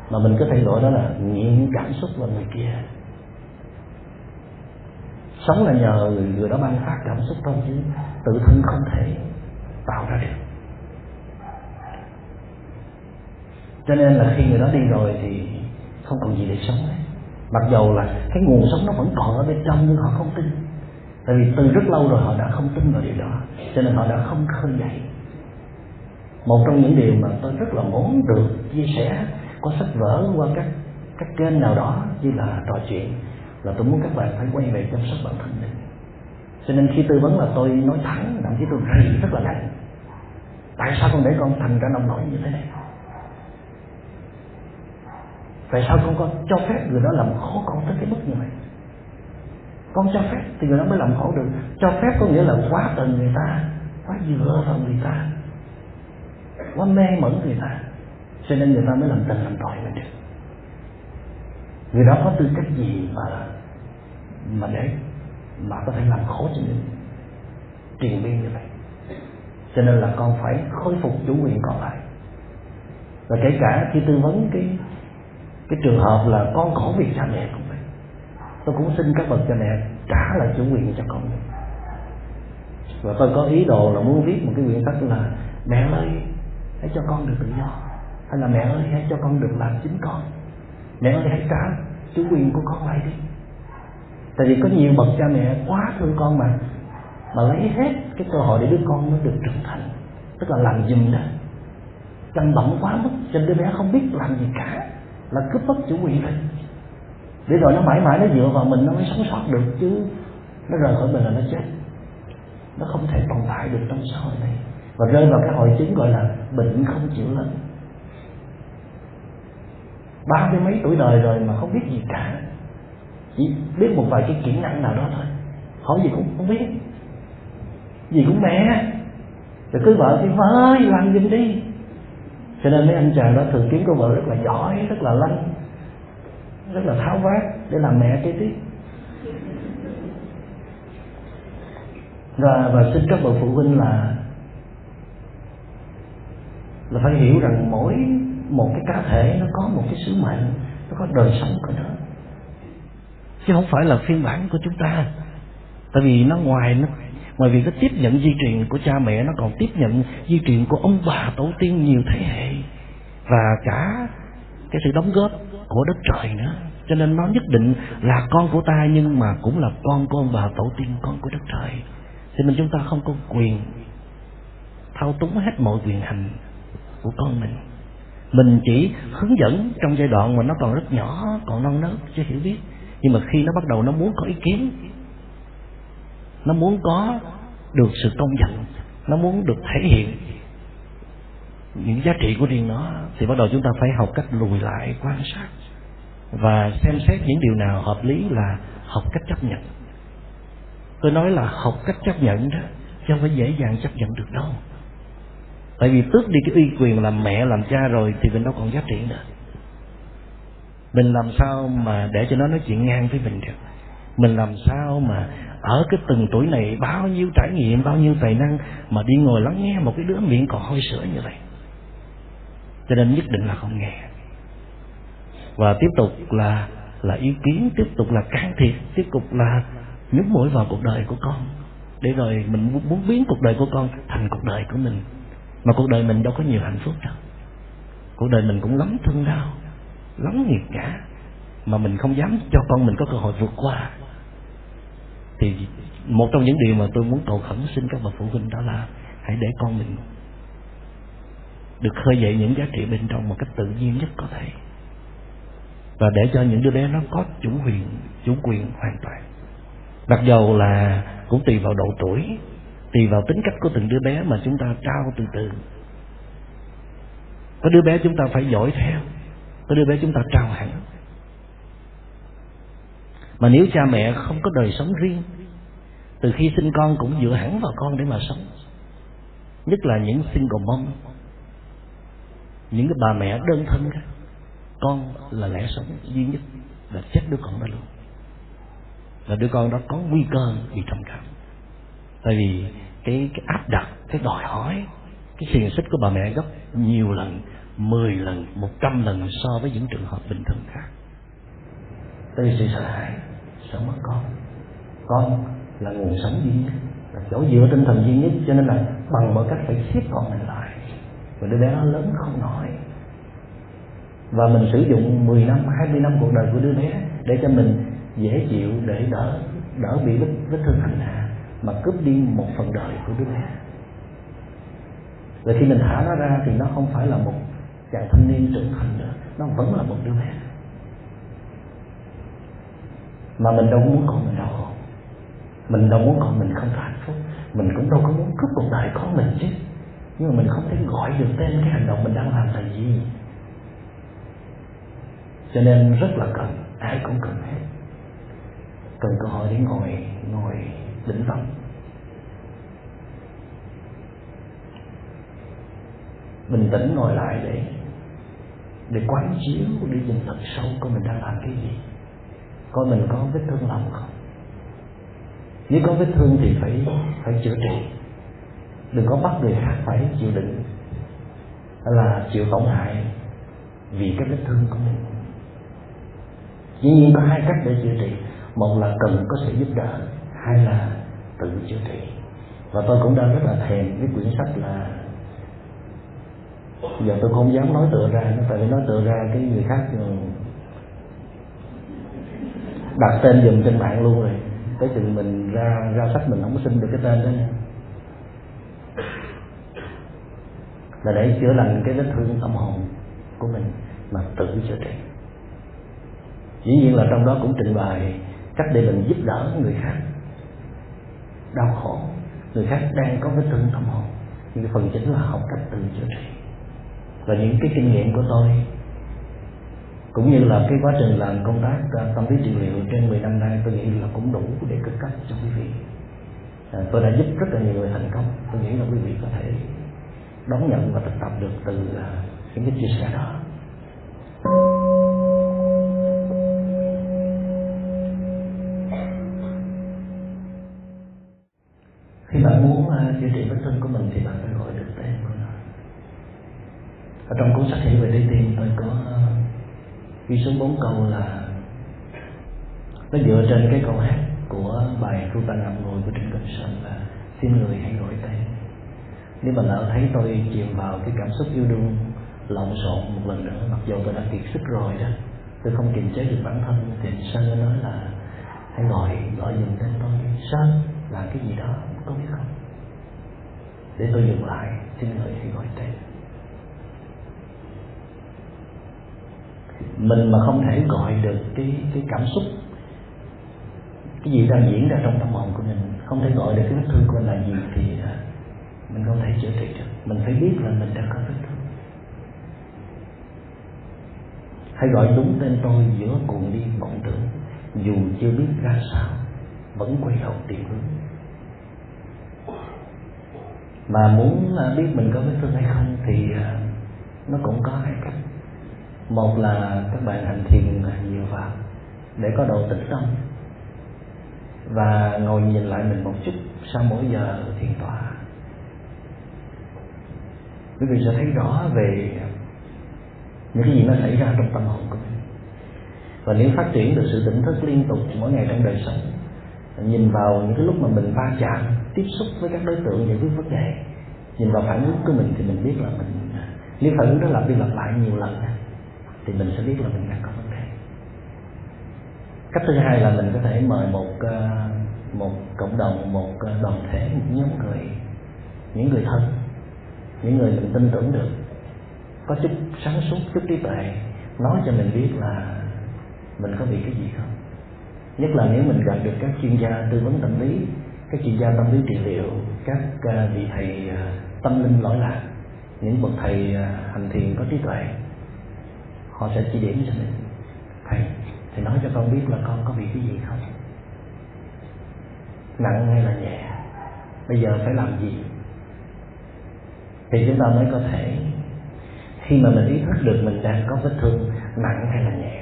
mà mình có thể gọi đó là nghiện cảm xúc vào người kia. Sống là nhờ người, người đó ban phát cảm xúc thôi chứ. Tự thân không thể tạo ra được. Cho nên là khi người đó đi rồi thì không còn gì để sống nữa. Mặc dầu là cái nguồn sống nó vẫn còn ở bên trong nhưng họ không tin. Tại vì từ rất lâu rồi họ đã không tin vào điều đó. Cho nên họ đã không khơi dậy. Một trong những điều mà tôi rất là muốn được chia sẻ có sách vở qua các các kênh nào đó như là trò chuyện, là tôi muốn các bạn phải quay về chăm sóc bản thân mình. Cho nên khi tư vấn là tôi nói thẳng, thậm chí tôi rầy rất là lạnh tại sao con để con thành ra nông nổi như thế này? Tại sao con có cho phép người đó làm khổ con tới cái mức như vậy? Con cho phép thì người đó mới làm khổ được. Cho phép có nghĩa là quá tình người ta, quá dựa vào người ta, quá mê mẩn người ta cho nên người ta mới làm tình làm tội mình được. Người đó có tư cách gì mà mà để, mà có thể làm khổ cho mình triền miên như vậy? Cho nên là con phải khôi phục chủ quyền còn lại. Và kể cả khi tư vấn cái cái trường hợp là con khổ vì cha mẹ cũng vậy tôi cũng xin các bậc cha mẹ trả lại chủ quyền cho con mình. Và tôi có ý đồ là muốn viết một cái quyển tắc là mẹ ơi, hãy cho con được tự do hay là mẹ ơi, hãy cho con được làm chính con. Mẹ ơi, hãy trả chủ quyền của con lại đi. Tại vì có nhiều bậc cha mẹ quá thương con mà mà lấy hết cái cơ hội để đứa con nó được trưởng thành. Tức là làm giùm đó. Chăm bẩm quá mức, cho đứa bé không biết làm gì cả, là cướp mất chủ quyền thôi. Để rồi nó mãi mãi nó dựa vào mình, nó mới sống sót được, chứ nó rời khỏi mình là nó chết. Nó không thể tồn tại được trong xã hội này. Và rơi vào cái hội chứng gọi là bệnh không chịu lành ba mươi mấy tuổi đời rồi mà không biết gì cả. Chỉ biết một vài cái kỹ năng nào đó thôi. Hỏi gì cũng không biết. Gì cũng mẹ. Rồi cứ vợ thì vợ ơi làm giùm đi. Cho nên mấy anh chàng đó thường kiếm cô vợ rất là giỏi, rất là lanh, rất là tháo vát để làm mẹ kế tiếp. Và và xin các bậc phụ huynh là là phải hiểu rằng mỗi một cái cá thể, nó có một cái sứ mệnh, nó có đời sống của nó. Chứ không phải là phiên bản của chúng ta. Tại vì nó ngoài nó, ngoài việc nó tiếp nhận di truyền của cha mẹ, nó còn tiếp nhận di truyền của ông bà tổ tiên nhiều thế hệ. Và cả cái sự đóng góp của đất trời nữa. Cho nên nó nhất định là con của ta, nhưng mà cũng là con của ông bà tổ tiên, con của đất trời. Cho nên chúng ta không có quyền thao túng hết mọi quyền hành của con mình mình chỉ hướng dẫn trong giai đoạn mà nó còn rất nhỏ, còn non nớt, chưa hiểu biết. Nhưng mà khi nó bắt đầu nó muốn có ý kiến, nó muốn có được sự công nhận, nó muốn được thể hiện những giá trị của riêng nó, thì bắt đầu chúng ta phải học cách lùi lại, quan sát và xem xét những điều nào hợp lý là học cách chấp nhận. Tôi nói là học cách chấp nhận đó, chứ không phải dễ dàng chấp nhận được đâu tại vì tước đi cái uy quyền làm mẹ, làm cha rồi thì mình đâu còn giá trị nữa. Mình làm sao mà để cho nó nói chuyện ngang với mình được? Mình làm sao mà ở cái từng tuổi này bao nhiêu trải nghiệm, bao nhiêu tài năng mà đi ngồi lắng nghe một cái đứa miệng còn hôi sữa như vậy? Cho nên nhất định là không nghe. Và tiếp tục là là ý kiến, tiếp tục là can thiệp, tiếp tục là nhúng mũi vào cuộc đời của con. Để rồi mình muốn biến cuộc đời của con thành cuộc đời của mình mà cuộc đời mình đâu có nhiều hạnh phúc đâu. Cuộc đời mình cũng lắm thương đau, lắm nghiệt ngã. Mà mình không dám cho con mình có cơ hội vượt qua. Thì một trong những điều mà tôi muốn cầu khẩn xin các bậc phụ huynh đó là hãy để con mình được khơi dậy những giá trị bên trong một cách tự nhiên nhất có thể. Và để cho những đứa bé nó có chủ quyền chủ quyền hoàn toàn. Mặc dầu là cũng tùy vào độ tuổi tùy vào tính cách của từng đứa bé mà chúng ta trao từ từ. Có đứa bé chúng ta phải dõi theo, có đứa bé chúng ta trao hẳn. Mà nếu cha mẹ không có đời sống riêng, từ khi sinh con cũng dựa hẳn vào con để mà sống. Nhất là những single mom, những cái bà mẹ đơn thân đó, con là lẽ sống duy nhất là chết đứa con đó luôn. Là đứa con đó có nguy cơ bị trầm cảm. Tại vì cái cái áp đặt cái đòi hỏi cái xiềng xích của bà mẹ gấp nhiều lần 10 lần, 100 lần so với những trường hợp bình thường khác. Đây sự sợ hãi, sợ mất con. Con là nguồn sống duy nhất, là chỗ dựa tinh thần duy nhất, cho nên là bằng mọi cách phải siết con mình lại. Và đứa bé nó lớn không nổi. Và mình sử dụng 10 năm, 20 năm cuộc đời của đứa bé để cho mình dễ chịu để đỡ đỡ bị vết, vết thương hành hạ mà cướp đi một phần đời của đứa bé. Và khi mình thả nó ra thì nó không phải là một chàng thanh niên trưởng thành nữa nó vẫn là một đứa bé. Mà mình đâu muốn con mình đau khổ, mình đâu muốn con mình không có hạnh phúc. Mình cũng đâu có muốn cướp cuộc đời con mình chứ. Nhưng mà mình không thể gọi được tên cái hành động mình đang làm là gì. Cho nên rất là cần ai cũng cần hết. Cần cơ hội để ngồi ngồi định tâm bình tĩnh ngồi lại để để quán chiếu, để nhìn thật sâu coi mình đang làm cái gì. Coi mình có vết thương lòng không? Nếu có vết thương thì phải phải chữa trị. Đừng có bắt người khác phải chịu đựng là chịu tổn hại vì cái vết thương của mình. Dĩ nhiên có hai cách để chữa trị. Một là cần có sự giúp đỡ, hai là tự chữa trị. Và tôi cũng đang rất là thèm cái quyển sách là giờ tôi không dám nói tựa ra tại vì nói tựa ra cái người khác đặt tên dùm trên mạng luôn rồi. Tới chừng mình ra ra sách mình không có xin được cái tên đó nha là để chữa lành cái vết thương tâm hồn của mình mà tự chữa trị. Dĩ nhiên là trong đó cũng trình bày cách để mình giúp đỡ người khác đau khổ. Người khác đang có vết thương tâm hồn. Nhưng phần chính là học cách tự chữa trị. Và những cái kinh nghiệm của tôi cũng như là cái quá trình làm công tác à, tâm lý trị liệu trên 10 năm nay tôi nghĩ là cũng đủ để cung cấp cho quý vị. À, tôi đã giúp rất là nhiều người thành công. Tôi nghĩ là quý vị có thể đón nhận và thực tập được từ à, những cái chia sẻ đó. Khi bạn muốn à, điều chữa trị vết thương của mình thì bạn phải gọi được tên của nó. Ở trong cuốn sách hiểu về đi tìm tôi có à, ghi xuống bốn câu là nó dựa trên cái câu hát của bài Ruta Ngậm Ngùi của Trịnh Công Sơn là xin người hãy gọi tên. Nếu mà lỡ thấy tôi chìm vào cái cảm xúc yêu đương, lộn xộn một lần nữa, mặc dù tôi đã kiệt sức rồi đó, tôi không kiềm chế được bản thân, thì Sơn nói là hãy gọi gọi dùng tên tôi, Sơn, là cái gì đó có biết không? Để tôi dừng lại, xin người hãy gọi tên mình mà không thể gọi được cái cái cảm xúc, cái gì đang diễn ra trong tâm hồn của mình, không thể gọi được cái vết thương của mình là gì thì à, mình không thể chữa trị được. Mình phải biết là mình đang có vết thương. Hãy gọi đúng tên tôi giữa cuồng điên vọng tưởng, dù chưa biết ra sao, vẫn quay đầu tìm hướng mà muốn à, biết mình có vết thương hay không thì à, nó cũng có hai cách. Một là các bạn hành thiền à, nhiều vào để có độ tĩnh tâm và ngồi nhìn lại mình một chút sau mỗi giờ thiền tọa. Quý vị sẽ thấy rõ về những cái gì nó xảy ra trong tâm hồn của mình. Và nếu phát triển được sự tỉnh thức liên tục mỗi ngày trong đời sống nhìn vào những cái lúc mà mình va chạm, tiếp xúc với các đối tượng giải quyết vấn đề, nhìn vào phản ứng của mình thì mình biết là mình à, nếu phản ứng đó lặp đi lặp lại nhiều lần thì mình sẽ biết là mình đang có vấn đề. Cách thứ hai là mình có thể mời một à, một cộng đồng, một à, đoàn thể, một nhóm người, những người thân, những người mình tin tưởng được, có chút sáng suốt, chút trí tuệ, nói cho mình biết là mình có bị cái gì không nhất là nếu mình gặp được các chuyên gia tư vấn tâm lý, các chuyên gia tâm lý trị liệu, các à, vị thầy à, tâm linh lỗi lạc, những bậc thầy à, hành thiền có trí tuệ, họ sẽ chỉ điểm cho mình. Thầy thầy nói cho con biết là con có bị cái gì không? Nặng hay là nhẹ? Bây giờ phải làm gì? Thì chúng ta mới có thể, khi mà mình ý thức được mình đang có vết thương nặng hay là nhẹ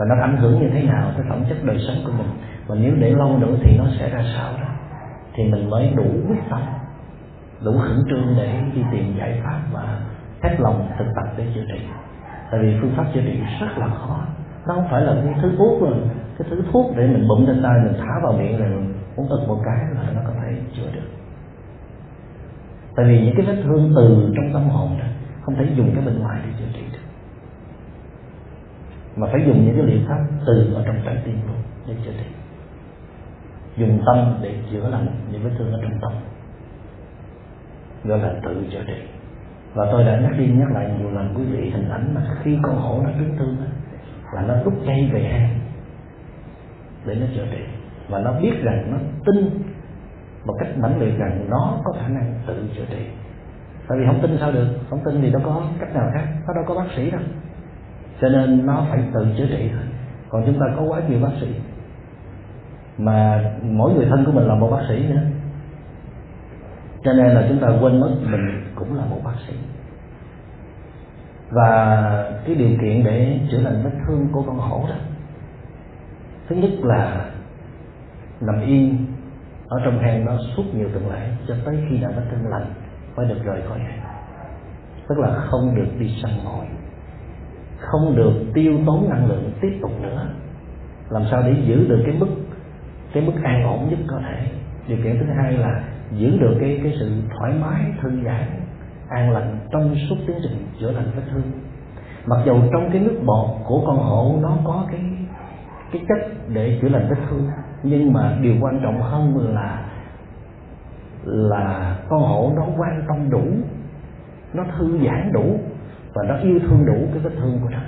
và nó ảnh hưởng như thế nào tới phẩm chất đời sống của mình. Và nếu để lâu nữa thì nó sẽ ra sao đó? Thì mình mới đủ quyết tâm, đủ khẩn trương để đi tìm giải pháp và hết lòng thực tập để chữa trị. Tại vì phương pháp chữa trị rất là khó. Nó không phải là cái thứ thuốc rồi cái thứ thuốc để mình bụng trên tay, mình thả vào miệng rồi mình uống ực một cái là nó có thể chữa được. Tại vì những cái vết thương từ trong tâm hồn đó, không thể dùng cái bên ngoài để chữa mà phải dùng những cái liệu pháp từ ở trong trái tim luôn để chữa trị. Dùng tâm để chữa lành những vết thương ở trong tâm, gọi là tự chữa trị. Và tôi đã nhắc đi nhắc lại nhiều lần, quý vị, hình ảnh mà khi con hổ nó trúng thương là nó rút dây về hang để nó chữa trị. Và nó biết rằng nó tin một cách mãnh liệt rằng nó có khả năng tự chữa trị. Tại vì không tin sao được? Không tin thì đâu có cách nào khác, nó đâu có bác sĩ đâu cho nên nó phải tự chữa trị thôi. Còn chúng ta có quá nhiều bác sĩ. Mà mỗi người thân của mình là một bác sĩ nữa. Cho nên là chúng ta quên mất mình cũng là một bác sĩ. Và cái điều kiện để chữa lành vết thương của con hổ đó, thứ nhất là nằm yên ở trong hang đó suốt nhiều tuần lễ cho tới khi nào vết thương lành phải được rời khỏi hang. Tức là không được đi săn mồi không được tiêu tốn năng lượng tiếp tục nữa. Làm sao để giữ được cái mức cái mức an ổn nhất có thể? Điều kiện thứ hai là giữ được cái cái sự thoải mái, thư giãn, an lành trong suốt tiến trình chữa lành vết thương. Mặc dù trong cái nước bọt của con hổ nó có cái cái chất để chữa lành vết thương, nhưng mà điều quan trọng hơn là là con hổ nó quan tâm đủ, nó thư giãn đủ và nó yêu thương đủ cái vết thương của nó.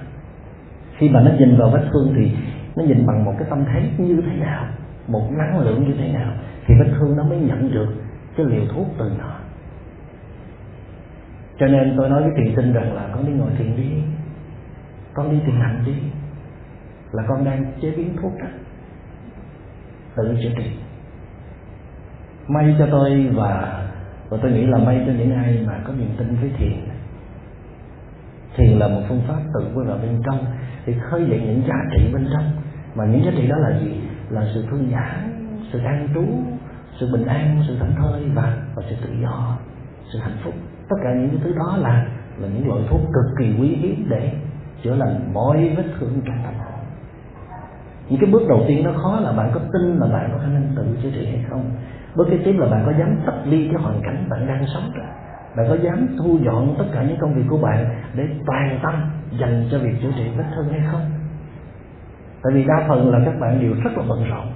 Khi mà nó nhìn vào vết thương thì nó nhìn bằng một cái tâm thế như thế nào, một năng lượng như thế nào, thì vết thương nó mới nhận được cái liều thuốc từ nó. Cho nên tôi nói với thiền sinh rằng là con đi ngồi thiền đi, con đi thiền hành đi, là con đang chế biến thuốc đó. Tự chữa trị. May cho tôi và và tôi nghĩ là may cho những ai mà có niềm tin với thiền thiền là một phương pháp tự quay vào bên trong thì khơi dậy những giá trị bên trong. Mà những giá trị đó là gì? Là sự thư giãn, sự an trú, sự bình an, sự thảnh thơi và và sự tự do, sự hạnh phúc. Tất cả những cái thứ đó là là những loại thuốc cực kỳ quý hiếm để chữa lành mọi vết thương trong tâm hồn. Những cái bước đầu tiên nó khó là bạn có tin là bạn có khả năng tự chữa trị hay không. Bước kế tiếp là bạn có dám tách ly cái hoàn cảnh bạn đang sống rồi bạn có dám thu dọn tất cả những công việc của bạn để toàn tâm dành cho việc chữa trị vết thương hay không? Tại vì đa phần là các bạn đều rất là bận rộn.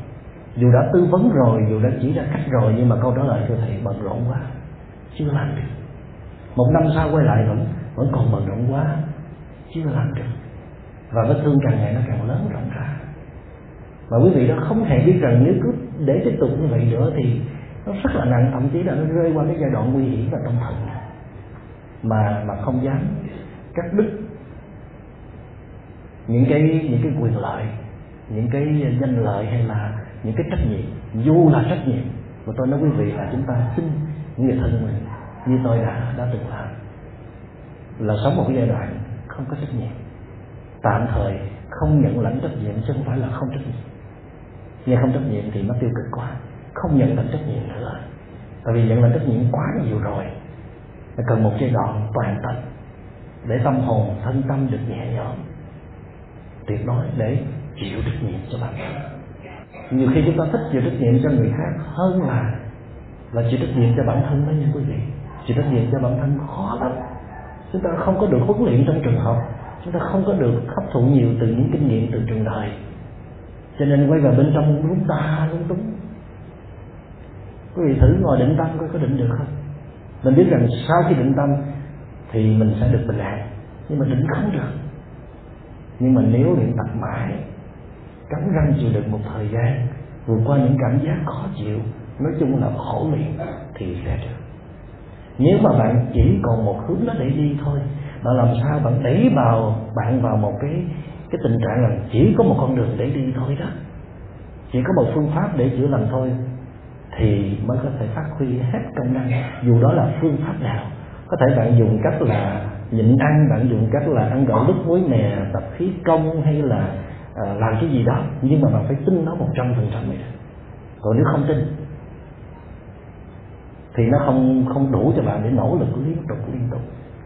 Dù đã tư vấn rồi, dù đã chỉ ra cách rồi, nhưng mà câu trả lời thưa thầy, bận rộn quá, chưa làm được. Một năm sau quay lại vẫn vẫn còn bận rộn quá, chưa làm được. Và vết thương càng ngày nó càng lớn rộng ra. Và quý vị đó không hề biết rằng nếu cứ để tiếp tục như vậy nữa thì nó rất là nặng, thậm chí là nó rơi qua cái giai đoạn nguy hiểm và tâm thần mà mà không dám. Cắt đứt những cái những cái quyền lợi, những cái danh lợi hay là những cái trách nhiệm. Dù là trách nhiệm, mà tôi nói quý vị là chúng ta xin người thân mình. Như tôi đã đã từng làm. Là sống một cái giai đoạn không có trách nhiệm. Tạm thời không nhận lãnh trách nhiệm chứ không phải là không trách nhiệm. Nghe không trách nhiệm thì nó tiêu cực quá. Không nhận lãnh trách nhiệm nữa tại vì nhận lãnh trách nhiệm quá nhiều rồi là cần một giai đoạn toàn tâm để tâm hồn, thân tâm được nhẹ nhõm. Tuyệt đối để chịu trách nhiệm cho bản thân. Nhiều khi chúng ta thích chịu trách nhiệm cho người khác hơn là là chịu trách nhiệm cho bản thân đó nha quý vị. Chịu trách nhiệm cho bản thân khó lắm. Chúng ta không có được huấn luyện trong trường học. Chúng ta không có được hấp thụ nhiều từ những kinh nghiệm từ trường đời. Cho nên quay vào bên trong lúc ta lúng túng. Quý vị thử ngồi định tâm coi có định được không? Mình biết rằng sau khi định tâm thì mình sẽ được bình an. Nhưng mà định không được. Nhưng mà nếu luyện tập mãi, cắn răng chịu đựng một thời gian, vượt qua những cảm giác khó chịu, nói chung là khổ luyện, thì sẽ được. Nếu mà bạn chỉ còn một hướng đó để đi thôi bạn làm sao bạn đẩy vào, bạn vào một cái cái tình trạng là chỉ có một con đường để đi thôi đó. Chỉ có một phương pháp để chữa lành thôi thì mới có thể phát huy hết công năng. Dù đó là phương pháp nào có thể bạn dùng cách là nhịn ăn bạn dùng cách là ăn gạo lứt muối mè tập khí công hay là à, làm cái gì đó nhưng mà bạn phải tin nó một trăm phần trăm còn nếu không tin thì nó không không đủ cho bạn để nỗ lực liên tục liên tục.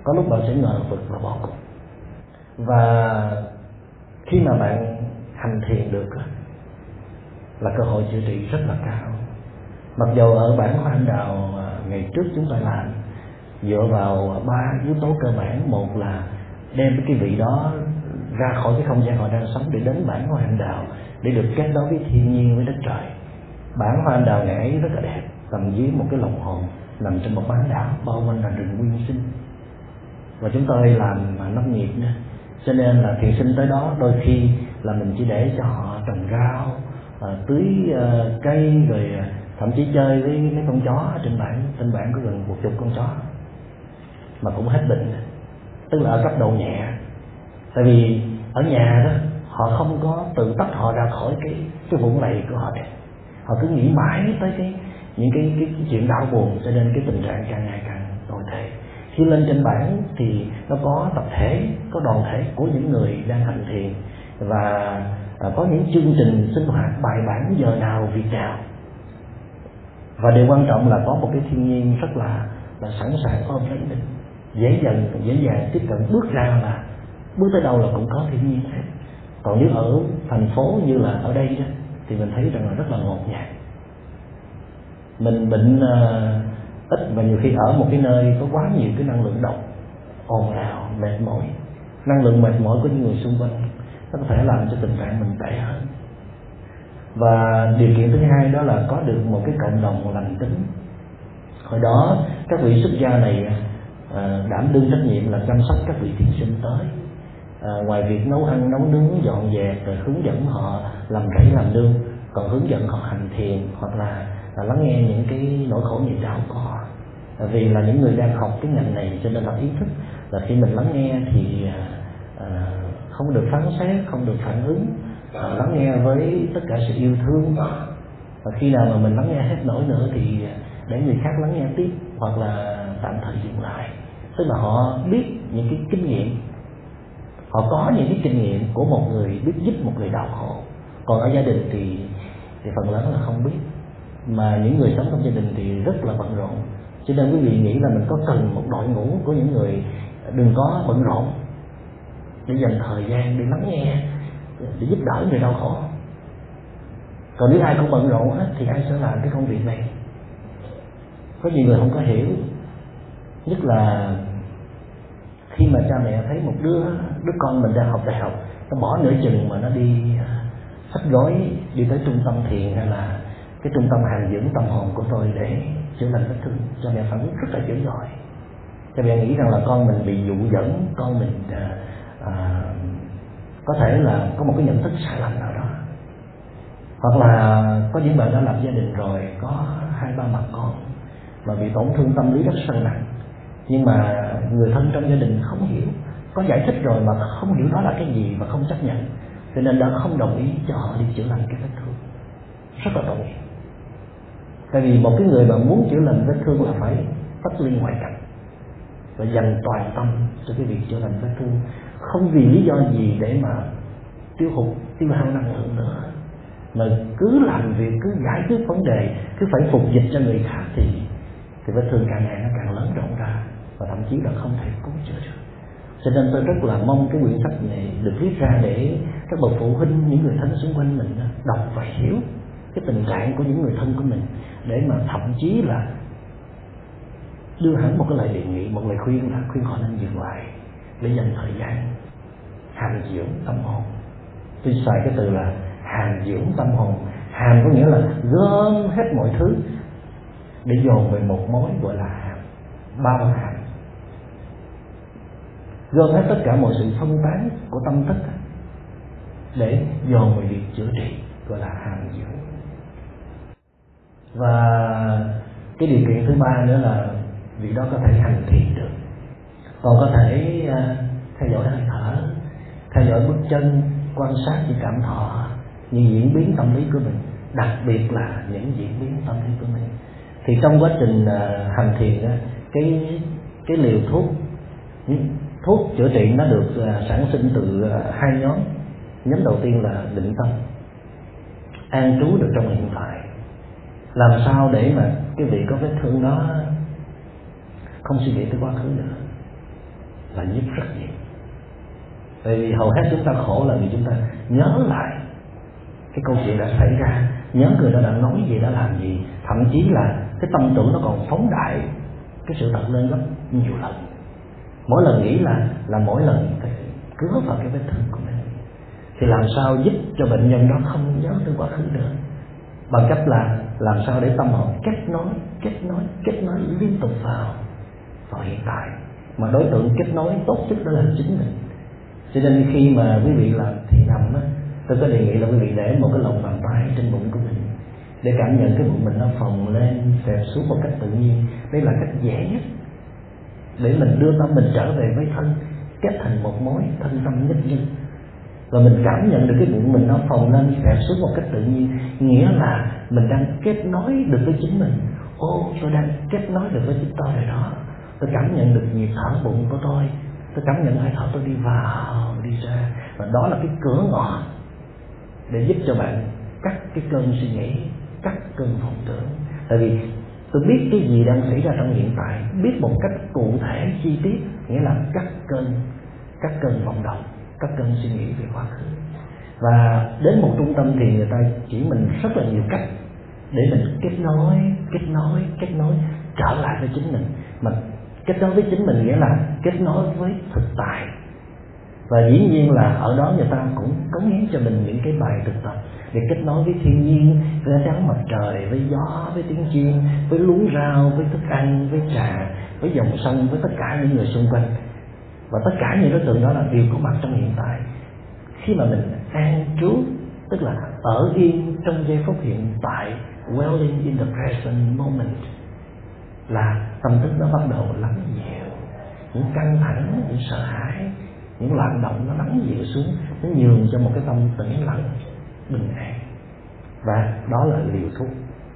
Có lúc bạn sẽ ngờ vực và bỏ cuộc. Và khi mà bạn hành thiền được là cơ hội chữa trị rất là cao mặc dù ở bản hoa anh đào à, ngày trước chúng ta làm, dựa vào ba yếu tố cơ bản. Một là đem cái vị đó ra khỏi cái không gian họ đang sống để đến bản hoa anh đào để được kết nối với thiên nhiên, với đất trời. Bản hoa anh đào ngày ấy rất là đẹp, nằm dưới một cái lồng hồn, nằm trên một bán đảo, bao quanh là rừng nguyên sinh. Và chúng tôi làm à, nông nghiệp nữa cho nên là thiền sinh tới đó đôi khi là mình chỉ để cho họ trồng rau à, tưới cây, rồi thậm chí chơi với mấy con chó trên bản trên bản có gần một chục con chó. Mà cũng hết bệnh. Tức là ở cấp độ nhẹ. Tại vì ở nhà đó họ không có tự tách họ ra khỏi cái cái vũng lầy của họ họ cứ nghĩ mãi tới cái những cái, cái, cái chuyện đau buồn cho nên cái tình trạng càng ngày càng tồi tệ. Khi lên trên bảng thì nó có tập thể có đoàn thể của những người đang hành thiền. Và à, có những chương trình sinh hoạt bài bản giờ nào việc nào và điều quan trọng là có một cái thiên nhiên rất là là sẵn sàng ôm lấy mình dễ dàng dễ dàng tiếp cận. Bước ra là bước tới đâu là cũng có thiên nhiên hết. Còn nếu ở thành phố như là ở đây đó thì mình thấy rằng là rất là ngột ngạt. Mình bệnh uh, ít và nhiều khi ở một cái nơi có quá nhiều cái năng lượng độc ồn ào mệt mỏi. Năng lượng mệt mỏi của những người xung quanh nó có thể làm cho tình trạng mình tệ hơn và điều kiện thứ hai đó là có được một cái cộng đồng lành tính. Hồi đó các vị xuất gia này à, đảm đương trách nhiệm là chăm sóc các vị thiền sinh tới. À, ngoài việc nấu ăn nấu nướng dọn dẹp rồi hướng dẫn họ làm rẫy làm nương còn hướng dẫn họ hành thiền hoặc là, là lắng nghe những cái nỗi khổ niềm đau của họ. À, vì là những người đang học cái ngành này cho nên là ý thức là khi mình lắng nghe thì à, à không được phán xét không được phản ứng lắng nghe với tất cả sự yêu thương. Và khi nào mà mình lắng nghe hết nổi nữa thì để người khác lắng nghe tiếp hoặc là tạm thời dừng lại. Tức là họ biết những cái kinh nghiệm. Họ có những cái kinh nghiệm của một người biết giúp một người đau khổ. Còn ở gia đình thì thì phần lớn là không biết. Mà những người sống trong gia đình thì rất là bận rộn. Cho nên quý vị nghĩ là mình có cần một đội ngũ của những người đừng có bận rộn. Để dành thời gian để lắng nghe để giúp đỡ người đau khổ. Còn nếu ai cũng bận rộn hết thì ai sẽ làm cái công việc này? Có nhiều người không có hiểu nhất là khi mà cha mẹ thấy một đứa đứa con mình đang học đại học nó bỏ nửa chừng mà nó đi à, sách gói đi tới trung tâm thiền hay là cái trung tâm hàng dưỡng tâm hồn của tôi để chữa lành vết thương. Cha mẹ phản ứng rất là dữ dội. Cha mẹ nghĩ rằng là con mình bị dụ dẫn con mình à, à, có thể là có một cái nhận thức sai lầm nào đó. Hoặc là có những bạn đã lập gia đình rồi, có hai, ba mặt con và bị tổn thương tâm lý rất sâu nặng, nhưng mà người thân trong gia đình không hiểu, có giải thích rồi mà không hiểu đó là cái gì và không chấp nhận, cho nên đã không đồng ý cho họ đi chữa lành cái vết thương. Rất là tội nghiệp. Tại vì một cái người mà muốn chữa lành vết thương là phải tách ly ngoại cảnh và dành toàn tâm cho cái việc chữa lành vết thương không vì lý do gì để mà tiêu hụt, tiêu hao năng lượng nữa. Mà cứ làm việc, cứ giải quyết vấn đề, cứ phải phục dịch cho người khác thì thì vết thương càng ngày nó càng lớn rộng ra và thậm chí là không thể cứu chữa được. Cho nên tôi rất là mong cái quyển sách này được viết ra để các bậc phụ huynh, những người thân xung quanh mình đọc và hiểu cái tình trạng của những người thân của mình để mà thậm chí là đưa hẳn một cái lời đề nghị, một lời khuyên là khuyên họ nên dừng lại để dành thời gian hàm dưỡng tâm hồn. Tôi xài cái từ là hàm dưỡng tâm hồn. Hàm có nghĩa là gom hết mọi thứ để dồn về một mối gọi là hàm bao hàm. Gom hết tất cả mọi sự phân tán của tâm thức để dồn về việc chữa trị, gọi là hàm dưỡng. Và cái điều kiện thứ ba nữa là vị đó có thể hành thiền được còn có thể ờ, theo dõi hơi thở theo dõi bước chân quan sát những cảm thọ những diễn biến tâm lý của mình đặc biệt là những diễn biến tâm lý của mình. Thì trong quá trình ờ, hành thiền đó, cái cái liều thuốc thuốc chữa trị nó được ờ, sản sinh từ hai nhóm. Nhóm đầu tiên là định tâm an trú được trong hiện tại. Làm sao để mà cái vị có vết thương đó không suy nghĩ tới quá khứ nữa? Là giúp rất nhiều. Tại vì hầu hết chúng ta khổ là vì chúng ta nhớ lại cái câu chuyện đã xảy ra, nhớ người đó đã nói gì, đã làm gì. Thậm chí là cái tâm tưởng nó còn phóng đại cái sự thật lên gấp nhiều lần. Mỗi lần nghĩ là là mỗi lần phải cứa vào cái vết thương của mình. Thì làm sao giúp cho bệnh nhân đó không nhớ tới quá khứ nữa bằng cách là làm sao để tâm họ kết nối kết nối kết nối liên tục vào vào hiện tại mà đối tượng kết nối tốt nhất đó là chính mình. Cho nên khi mà quý vị làm thì nằm á, tôi có đề nghị là quý vị để một cái lòng bàn tay trên bụng của mình, để cảm nhận cái bụng mình nó phồng lên xẹp xuống một cách tự nhiên. Đây là cách dễ nhất để mình đưa tâm mình trở về với thân, kết thành một mối thân tâm nhất nhân và mình cảm nhận được cái bụng mình nó phồng lên xẹp xuống một cách tự nhiên, nghĩa là mình đang kết nối được với chính mình. Ô, tôi đang kết nối được với chính tôi rồi đó tôi cảm nhận được nhịp thở bụng của tôi. Tôi cảm nhận hơi thở tôi đi vào, đi ra. Và đó là cái cửa ngõ để giúp cho bạn cắt cái cơn suy nghĩ, cắt cơn vọng tưởng. Tại vì tôi biết cái gì đang xảy ra trong hiện tại. Biết một cách cụ thể, chi tiết, nghĩa là cắt cơn cắt cơn vọng động, cắt cơn suy nghĩ về quá khứ. Và đến một trung tâm thì người ta chỉ mình rất là nhiều cách để mình kết nối kết nối kết nối trở lại với chính mình. Mà kết nối với chính mình nghĩa là kết nối với thực tại. Và dĩ nhiên là ở đó người ta cũng cống hiến cho mình những cái bài thực tập để kết nối với thiên nhiên, với ánh nắng mặt trời, với gió, với tiếng chim, với luống rau, với thức ăn, với trà, với dòng sông, với tất cả những người xung quanh. Và tất cả những đối tượng đó là đều có mặt trong hiện tại. Khi mà mình an trú, tức là ở yên trong giây phút hiện tại, dwelling in the present moment là tâm thức nó bắt đầu lắng dịu. Những căng thẳng, những sợ hãi, những loạn động nó lắng dịu xuống, nó nhường cho một cái tâm tĩnh lặng, bình an. Và đó là liều thuốc.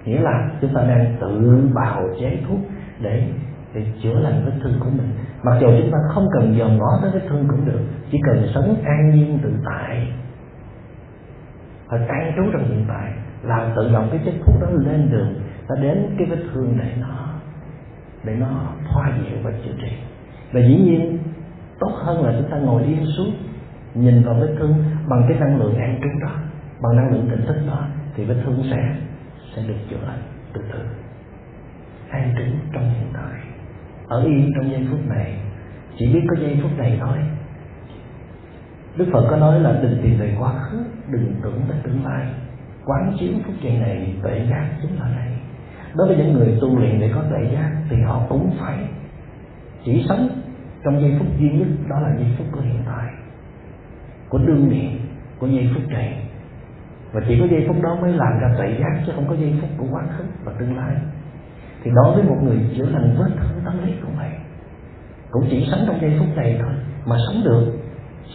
Nghĩa là chúng ta đang tự bào chế thuốc để để chữa lành vết thương của mình. Mặc dù chúng ta không cần dòm ngó tới vết thương cũng được, chỉ cần sống an nhiên tự tại. Và an trú trong hiện tại, làm tự động cái chất thuốc đó lên đường nó đến cái vết thương để nó để nó hoa dịu và chữa trị. Và dĩ nhiên, tốt hơn là chúng ta ngồi yên xuống, nhìn vào vết thương bằng cái năng lượng an trú đó, bằng năng lượng tỉnh thức đó, thì vết thương sẽ sẽ được chữa lành từ từ. An trú trong hiện tại. Ở yên trong giây phút này. Chỉ biết có giây phút này thôi. Đức Phật có nói là đừng tìm về quá khứ, đừng tưởng tới tương lai. Quán chiếu phút giây này tuệ giác chính là này đối với những người tu luyện để có tuệ giác thì họ cũng phải chỉ sống trong giây phút duy nhất, đó là giây phút của hiện tại, của đương niệm, của giây phút này. Và chỉ có giây phút đó mới làm ra tuệ giác, chứ không có giây phút của quá khứ và tương lai. Thì đối với một người chữa lành vết thương tâm lý cũng vậy cũng chỉ sống trong giây phút này thôi, mà sống được,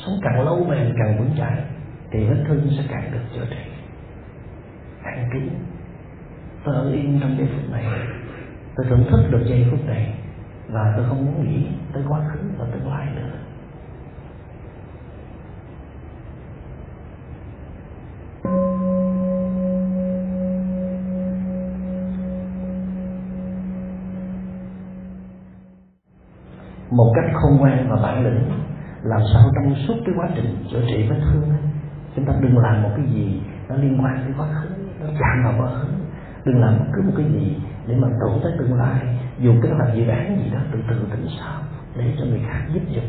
sống càng lâu bền càng vững chãi, thì vết thương sẽ càng được chữa trị. An trú tôi ở yên trong giây phút này tôi thưởng thức được giây phút này và tôi không muốn nghĩ tới quá khứ và tương lai nữa. Một cách khôn ngoan và bản lĩnh làm sao trong suốt cái quá trình chữa trị vết thương ấy, chúng ta đừng làm một cái gì nó liên quan đến quá khứ nó chạm vào quá khứ đừng làm bất cứ một cái gì để mà tổn tới tương lai, dù cái đó là dự án gì đó từ từ tỉnh sao để cho người khác giúp giùm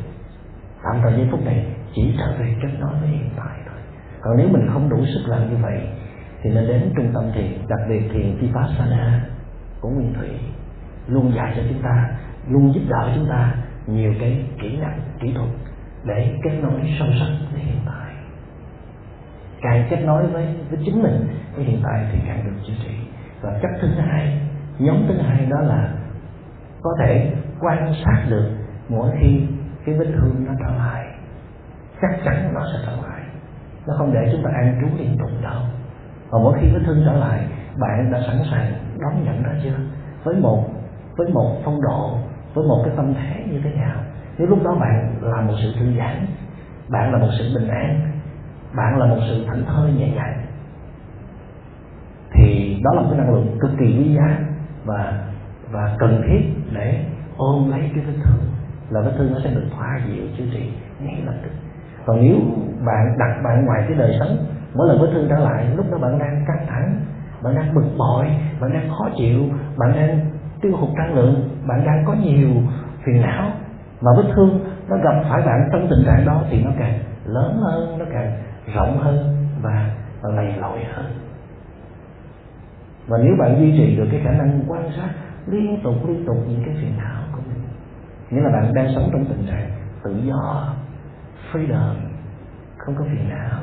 tạm thời giây phút này chỉ trở về kết nối với hiện tại thôi. Còn nếu mình không đủ sức làm như vậy, thì nên đến trung tâm thiền, đặc biệt thiền vipassana của nguyên thủy, luôn dạy cho chúng ta, luôn giúp đỡ chúng ta nhiều cái kỹ năng, kỹ thuật để kết nối sâu sắc với hiện tại. Càng kết nối với với chính mình, với hiện tại thì càng được chữa trị và cách thứ hai, nhóm thứ hai đó là có thể quan sát được mỗi khi cái vết thương nó trở lại. Chắc chắn nó sẽ trở lại. Nó không để chúng ta an trú liên tục đâu. Và mỗi khi vết thương trở lại, bạn đã sẵn sàng đón nhận nó chưa? Với một với một phong độ, với một cái tâm thế như thế nào? Nếu lúc đó bạn là một sự thư giãn, bạn là một sự bình an, bạn là một sự thảnh thơi nhẹ nhàng đó là một cái năng lượng cực kỳ quý giá và và cần thiết để ôm lấy cái vết thương. Là vết thương nó sẽ được thoa dịu chữa trị ngay lập tức. Còn nếu bạn đặt bạn ngoài cái đời sống mỗi lần vết thương trở lại lúc đó bạn đang căng thẳng bạn đang bực bội bạn đang khó chịu bạn đang tiêu hụt năng lượng bạn đang có nhiều phiền não mà vết thương nó gặp phải bạn trong tình trạng đó thì nó càng lớn hơn nó càng rộng hơn và, và lầy lội hơn và nếu bạn duy trì được cái khả năng quan sát liên tục liên tục những cái phiền não của mình, nghĩa là bạn đang sống trong tình trạng tự do, freedom, không có phiền não,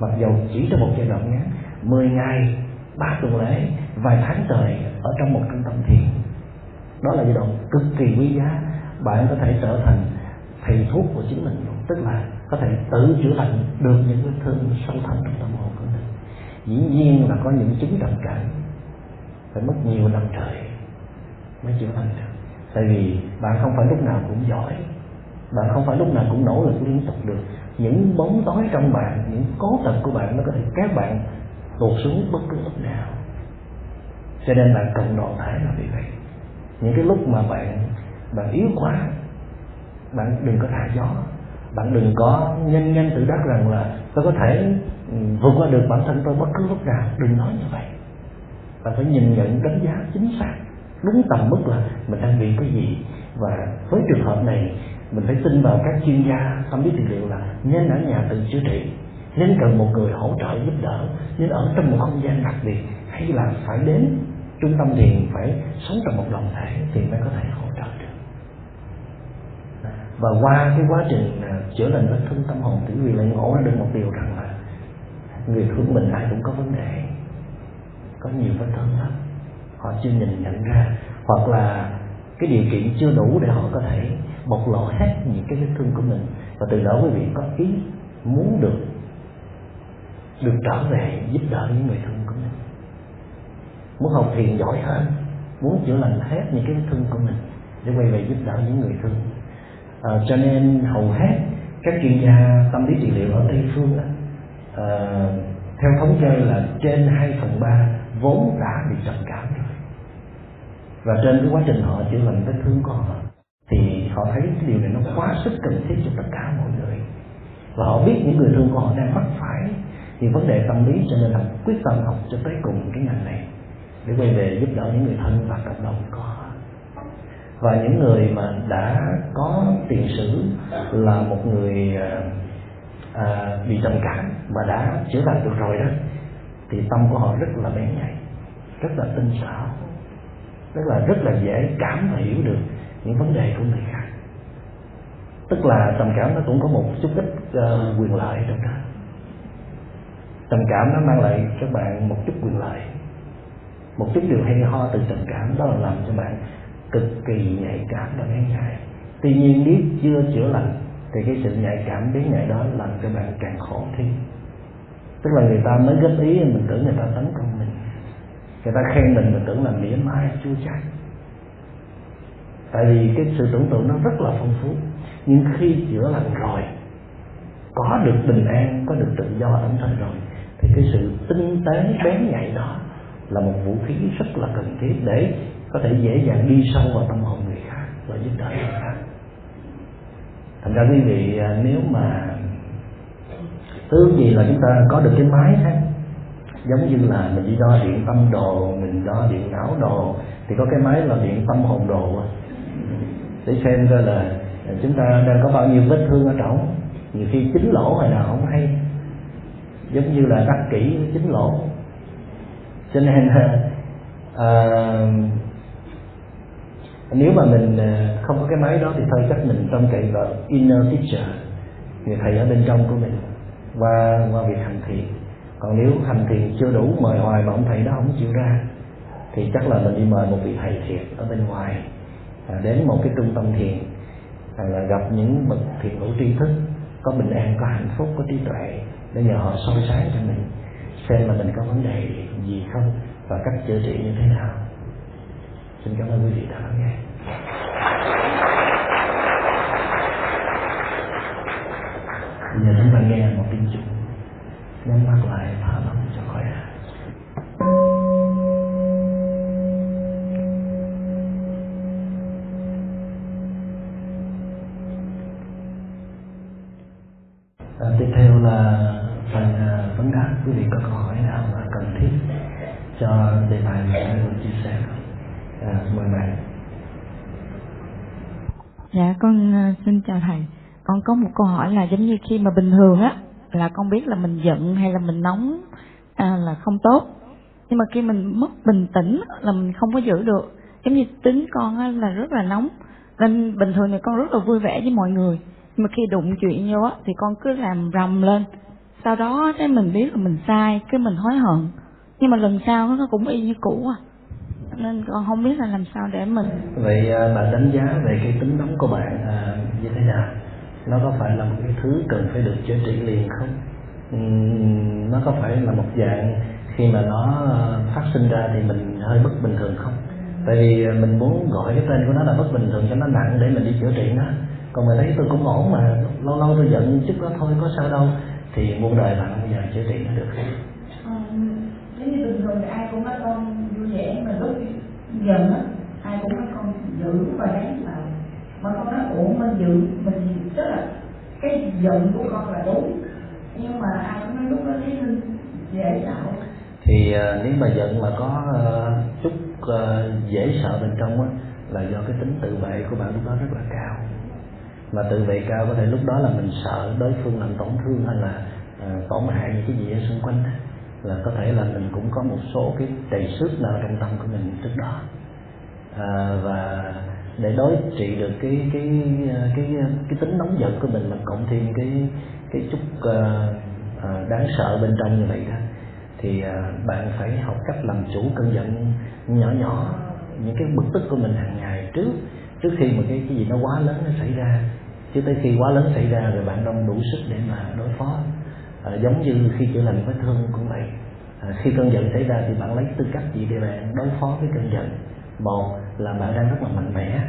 mặc dầu chỉ trong một giai đoạn ngắn 10 ngày, ba tuần lễ, vài tháng trời ở trong một trung tâm thiền, đó là giai đoạn cực kỳ quý giá, bạn có thể trở thành thầy thuốc của chính mình, tức là có thể tự chữa lành được những vết thương sâu thẳm trong tâm hồn của mình. Dĩ nhiên là có những chứng trầm cảm phải mất nhiều năm trời mới chữa lành được. Tại vì bạn không phải lúc nào cũng giỏi, bạn không phải lúc nào cũng nỗ lực liên tục được. Những bóng tối trong bạn, những cố tật của bạn nó có thể kéo bạn tụt xuống bất cứ lúc nào. Cho nên bạn cần đoàn thể là vì vậy. Những cái lúc mà bạn bạn yếu quá, bạn đừng có thả gió. Bạn đừng có nhanh nhanh tự đắc rằng là tôi có thể ừ, vượt qua được bản thân tôi bất cứ lúc nào. Đừng nói như vậy mình phải nhìn nhận, đánh giá chính xác, đúng tầm mức là mình đang bị cái gì. Và với trường hợp này, mình phải tin vào các chuyên gia tâm lý trị liệu là nên ở nhà tự chữa trị, nên cần một người hỗ trợ giúp đỡ, nên ở trong một không gian đặc biệt, hay là phải đến trung tâm thiền phải sống trong một đoàn thể thì mới có thể hỗ trợ được. Và qua cái quá trình à, chữa lành vết thương tâm hồn, thì quý vị lại ngộ ra được một điều rằng là người thương mình ai cũng có vấn đề có nhiều vết thương lắm. Họ chưa nhìn nhận ra. Hoặc là cái điều kiện chưa đủ để họ có thể bộc lộ hết những cái vết thương của mình. Và từ đó quý vị có ý muốn được được trở về giúp đỡ những người thương của mình. Muốn học thiền giỏi hơn muốn chữa lành hết những cái vết thương của mình để quay về giúp đỡ những người thương à, cho nên hầu hết các chuyên gia tâm lý trị liệu ở tây phương đó, à, theo thống kê là trên 2 phần ba vốn đã bị trầm cảm rồi. Và trên cái quá trình họ chữa lành vết thương của họ thì họ thấy cái điều này nó quá sức cần thiết cho tất cả mọi người. Và họ biết những người thương của họ đang mắc phải những vấn đề tâm lý cho nên là quyết tâm học cho tới cùng cái ngành này để quay về giúp đỡ những người thân và cộng đồng của họ. Và những người mà đã có tiền sử là một người à, à bị trầm cảm và đã chữa lành được rồi đó thì tâm của họ rất là bén nhạy rất là tinh xảo rất là rất là dễ cảm và hiểu được những vấn đề của người khác. Tức là trầm cảm nó cũng có một chút ít uh, quyền lợi trong đó. Trầm cảm nó mang lại cho bạn một chút quyền lợi một chút điều hay ho từ trầm cảm đó là làm cho bạn cực kỳ nhạy cảm và bén nhạy. Tuy nhiên nếu chưa chữa lành thì cái sự nhạy cảm bén nhạy đó làm cho bạn càng khổ thêm tức là người ta mới góp ý, mình tưởng người ta tấn công mình. Người ta khen mình mình tưởng là mỉa mai, chua chát. Tại vì cái sự tưởng tượng nó rất là phong phú. Nhưng khi chữa lành rồi, có được bình an, có được tự do ẩn thân rồi, thì cái sự tinh tế, bén nhạy đó là một vũ khí rất là cần thiết để có thể dễ dàng đi sâu vào tâm hồn người khác và giúp đỡ người khác. Thành ra quý vị à, nếu mà thứ gì là chúng ta có được cái máy ha? Giống như là mình đi đo điện tâm đồ mình đo điện não đồ thì có cái máy là điện tâm hồn đồ để xem coi là chúng ta đang có bao nhiêu vết thương ở trong. Nhiều khi chính lỗ hồi nào không hay. Giống như là đắc kỹ chính lỗ. Cho nên à, nếu mà mình à, không có cái máy đó thì thôi chắc mình trông cậy vào inner teacher người thầy ở bên trong của mình qua qua việc hành thiền còn nếu hành thiền chưa đủ mời hoài mà ông thầy đó không chịu ra thì chắc là mình đi mời một vị thầy thiện ở bên ngoài à, đến một cái trung tâm thiền à, là gặp những bậc thiền hữu tri thức có bình an có hạnh phúc có trí tuệ để nhờ họ soi sáng cho mình xem là mình có vấn đề gì không và cách chữa trị như thế nào. Xin cảm ơn quý vị đã lắng nghe. Bây giờ chúng ta nghe một tiếng chuông nhắm mắt lại thở lỏng cho khỏe. À, tiếp theo là phần ờ, vấn đáp quý vị có câu hỏi nào mà cần thiết cho đề tài mà tôi muốn chia sẻ. À, mời bạn. Dạ con xin chào thầy con có một câu hỏi là giống như khi mà bình thường á là con biết là mình giận hay là mình nóng à, là không tốt. Nhưng mà khi mình mất bình tĩnh là mình không có giữ được. Giống như tính con á là rất là nóng. Nên bình thường thì con rất là vui vẻ với mọi người. Nhưng mà khi đụng chuyện vô á thì con cứ làm rầm lên. Sau đó cái mình biết là mình sai cái mình hối hận. Nhưng mà lần sau nó cũng y như cũ à. Nên con không biết là làm sao để mình vậy à, bạn đánh giá về cái tính nóng của bạn à, như thế nào? Nó có phải là một cái thứ cần phải được chữa trị liền không? Nó có phải là một dạng khi mà nó ờ, phát sinh ra thì mình hơi bất bình thường không? Tại vì ờ, mình muốn gọi cái tên của nó là bất bình thường cho nó nặng để mình đi chữa trị nó. Còn mình thấy tôi cũng ổn mà, lâu lâu tôi giận chút đó thôi, có sao đâu. Thì muôn đời bạn bây giờ chữa trị nó được không? Ờ, Nếu như bình thường thì ai cũng nói con vui vẻ, mà lúc giận á, ai cũng nói con giữ và đáng mà mà con nói ủa mình dự mình tức là cái giận của con là đúng. Nhưng mà ai cũng nói lúc đó thấy mình dễ sợ. Thì uh, nếu mà giận mà có uh, chút uh, dễ sợ bên trong á là do cái tính tự vệ của bạn lúc đó rất là cao. Mà tự vệ cao có thể lúc đó là mình sợ đối phương làm tổn thương hay là uh, tổn hại những cái gì ở xung quanh là có thể là mình cũng có một số cái đầy sức nào trong tâm của mình trước đó. À, và để đối trị được cái cái cái cái, tính nóng giận của mình mình cộng thêm cái cái chút ờ, ờ, đáng sợ bên trong như vậy đó thì ờ, bạn phải học cách làm chủ cơn giận nhỏ nhỏ những cái bực tức của mình hàng ngày trước trước khi mà cái cái gì nó quá lớn nó xảy ra. Chứ tới khi quá lớn xảy ra rồi bạn không đủ sức để mà đối phó. À, giống như khi chữa lành vết thương cũng vậy. À, khi cơn giận xảy ra thì bạn lấy tư cách gì để bạn đối phó với cơn giận? Một là bạn đang rất là mạnh mẽ,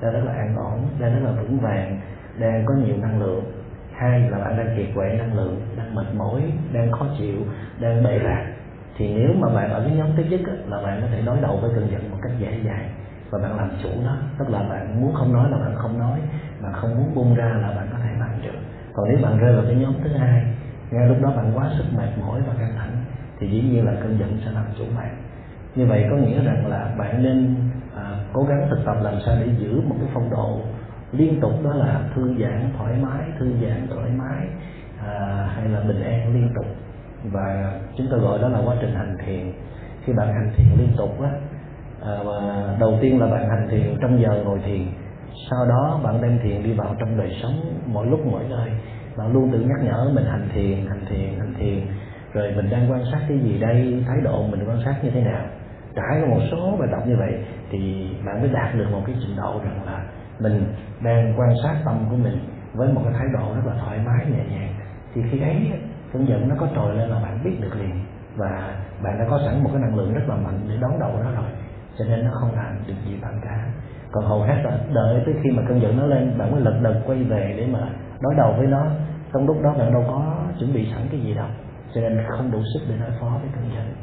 đang rất là an ổn, đang rất là vững vàng, đang có nhiều năng lượng. Hai là bạn đang kiệt quệ năng lượng, đang mệt mỏi, đang khó chịu, đang bệ lạc thì nếu mà bạn ở cái nhóm thứ nhất là bạn có thể đối đầu với cơn giận một cách dễ dàng và bạn làm chủ nó. Tức là bạn muốn không nói là bạn không nói, bạn không muốn buông ra là bạn có thể làm được. Còn nếu bạn rơi vào cái nhóm thứ hai, ngay lúc đó bạn quá sức mệt mỏi và căng thẳng, thì dĩ nhiên là cơn giận sẽ làm chủ bạn. Như vậy có nghĩa rằng là bạn nên cố gắng thực tập làm sao để giữ một cái phong độ liên tục đó là thư giãn thoải mái thư giãn thoải mái à, hay là bình an liên tục. Và chúng ta gọi đó là quá trình hành thiền. Khi bạn hành thiền liên tục á à, và đầu tiên là bạn hành thiền trong giờ ngồi thiền sau đó bạn đem thiền đi vào trong đời sống mỗi lúc mỗi nơi. Bạn luôn tự nhắc nhở mình hành thiền hành thiền hành thiền. Rồi mình đang quan sát cái gì đây thái độ mình quan sát như thế nào. Trải qua một số bài tập như vậy thì bạn mới đạt được một cái trình độ rằng là mình đang quan sát tâm của mình với một cái thái độ rất là thoải mái, nhẹ nhàng. Thì khi ấy cơn giận nó có trồi lên là bạn biết được liền và bạn đã có sẵn một cái năng lượng rất là mạnh để đón đầu nó rồi. Cho nên nó không làm được gì bạn cả. Còn hầu hết là đợi tới khi mà cơn giận nó lên, bạn mới lật đật quay về để mà đối đầu với nó. Trong lúc đó bạn đâu có chuẩn bị sẵn cái gì đâu. Cho nên không đủ sức để đối phó với cơn giận.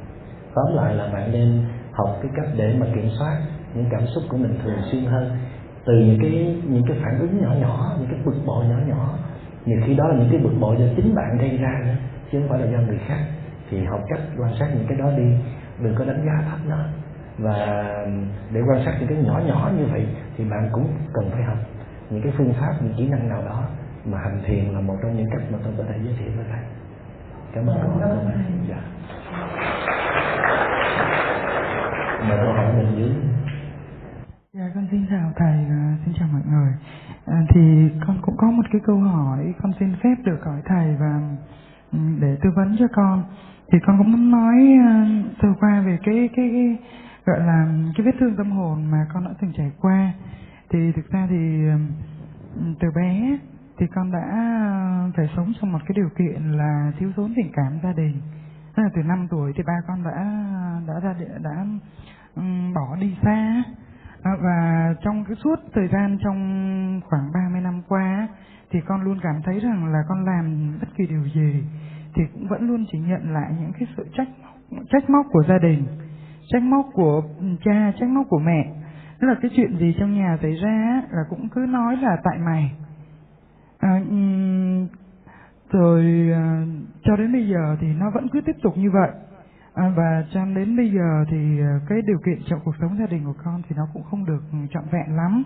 Tóm lại là bạn nên học cái cách để mà kiểm soát những cảm xúc của mình thường xuyên hơn. Từ những cái những cái phản ứng nhỏ nhỏ những cái bực bội nhỏ nhỏ. Nhiều khi đó là những cái bực bội do chính bạn gây ra nữa chứ không phải là do người khác. Thì học cách quan sát những cái đó đi. Đừng có đánh giá thấp nó. Và để quan sát những cái nhỏ nhỏ như vậy thì bạn cũng cần phải học những cái phương pháp những kỹ năng nào đó mà hành thiền là một trong những cách mà tôi có thể giới thiệu với thầy cảm ơn của bạn. Dạ mà câu hỏi bên dưới Dạ con xin chào ờ, ờ, thì con cũng có một cái câu hỏi con xin phép được hỏi thầy và ừ, để tư vấn cho con. Thì con cũng muốn nói uh, sơ qua về cái, cái cái gọi là cái vết thương tâm hồn mà con đã từng trải qua. Thì thực ra thì từ bé thì con đã phải sống trong một cái điều kiện là thiếu thốn tình cảm gia đình. Tức là từ 5 tuổi thì ba con đã đã ra đã, đã Ừ, bỏ đi xa. À, và trong cái suốt thời gian trong khoảng 30 năm qua thì con luôn cảm thấy rằng là con làm bất kỳ điều gì thì cũng vẫn luôn chỉ nhận lại những cái sự trách trách móc của gia đình trách móc của cha trách móc của mẹ. Tức là cái chuyện gì trong nhà xảy ra là cũng cứ nói là tại mày. À, ừ, rồi à, cho đến bây giờ thì nó vẫn cứ tiếp tục như vậy à, và cho đến bây giờ thì ờ, cái điều kiện trong cuộc sống gia đình của con thì nó cũng không được trọn vẹn lắm.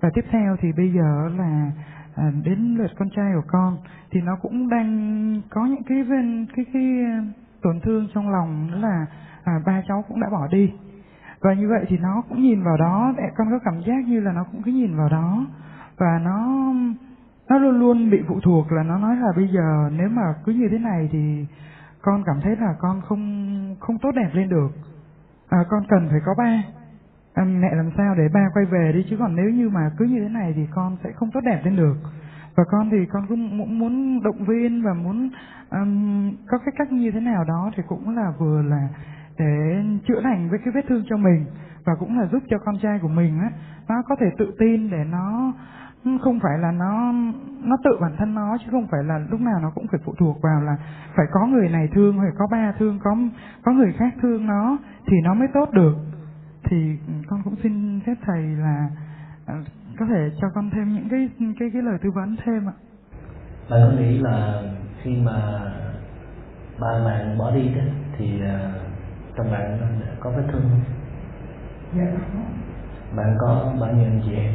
Và tiếp theo thì bây giờ là à, đến lượt con trai của con thì nó cũng đang có những cái cái cái, cái tổn thương trong lòng đó là à, ba cháu cũng đã bỏ đi. Và như vậy thì nó cũng nhìn vào đó con có cảm giác như là nó cũng cứ nhìn vào đó. Và nó nó luôn luôn bị phụ thuộc là nó nói là bây giờ nếu mà cứ như thế này thì con cảm thấy là con không không tốt đẹp lên được. À, con cần phải có ba. À, mẹ làm sao để ba quay về đi chứ còn nếu như mà cứ như thế này thì con sẽ không tốt đẹp lên được. Và con thì con cũng muốn động viên và muốn um, có cái cách như thế nào đó thì cũng là vừa là để chữa lành với cái vết thương cho mình và cũng là giúp cho con trai của mình á nó có thể tự tin để nó không phải là nó nó tự bản thân nó chứ không phải là lúc nào nó cũng phải phụ thuộc vào là phải có người này thương phải có ba thương có có người khác thương nó thì nó mới tốt được thì con cũng xin phép thầy là à, có thể cho con thêm những cái cái cái lời tư vấn thêm ạ. Bạn có nghĩ là khi mà ba bạn bỏ đi đó thì uh, trong bạn có vết thương không? Dạ Bạn có bao nhiêu anh chị em?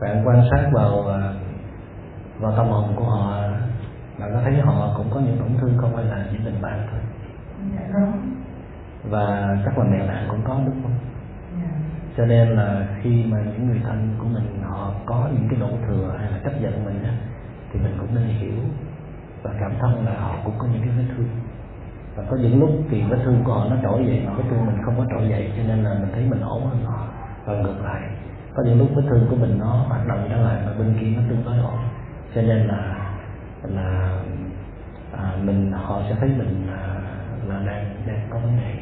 Bạn quan sát vào à, vào tâm hồn của họ, bạn có thấy họ cũng có những tổn thương không hay là chỉ mình bạn thôi? Và chắc là mẹ bạn cũng có, đúng không? Cho nên là khi mà những người thân của mình họ có những cái đổ thừa hay là chấp nhận mình á, thì mình cũng nên hiểu và cảm thông là họ cũng có những cái vết thương. Và có những lúc thì vết thương của họ nó trỗi dậy mà vết thương mình không có trỗi dậy, cho nên là mình thấy mình ổn hơn họ và ngược lại có những lúc vết thương của mình nó hoạt động trở lại và bên kia nó tương đối ổn. Cho nên là là à, mình họ sẽ thấy mình là, là đang đang có vấn đề.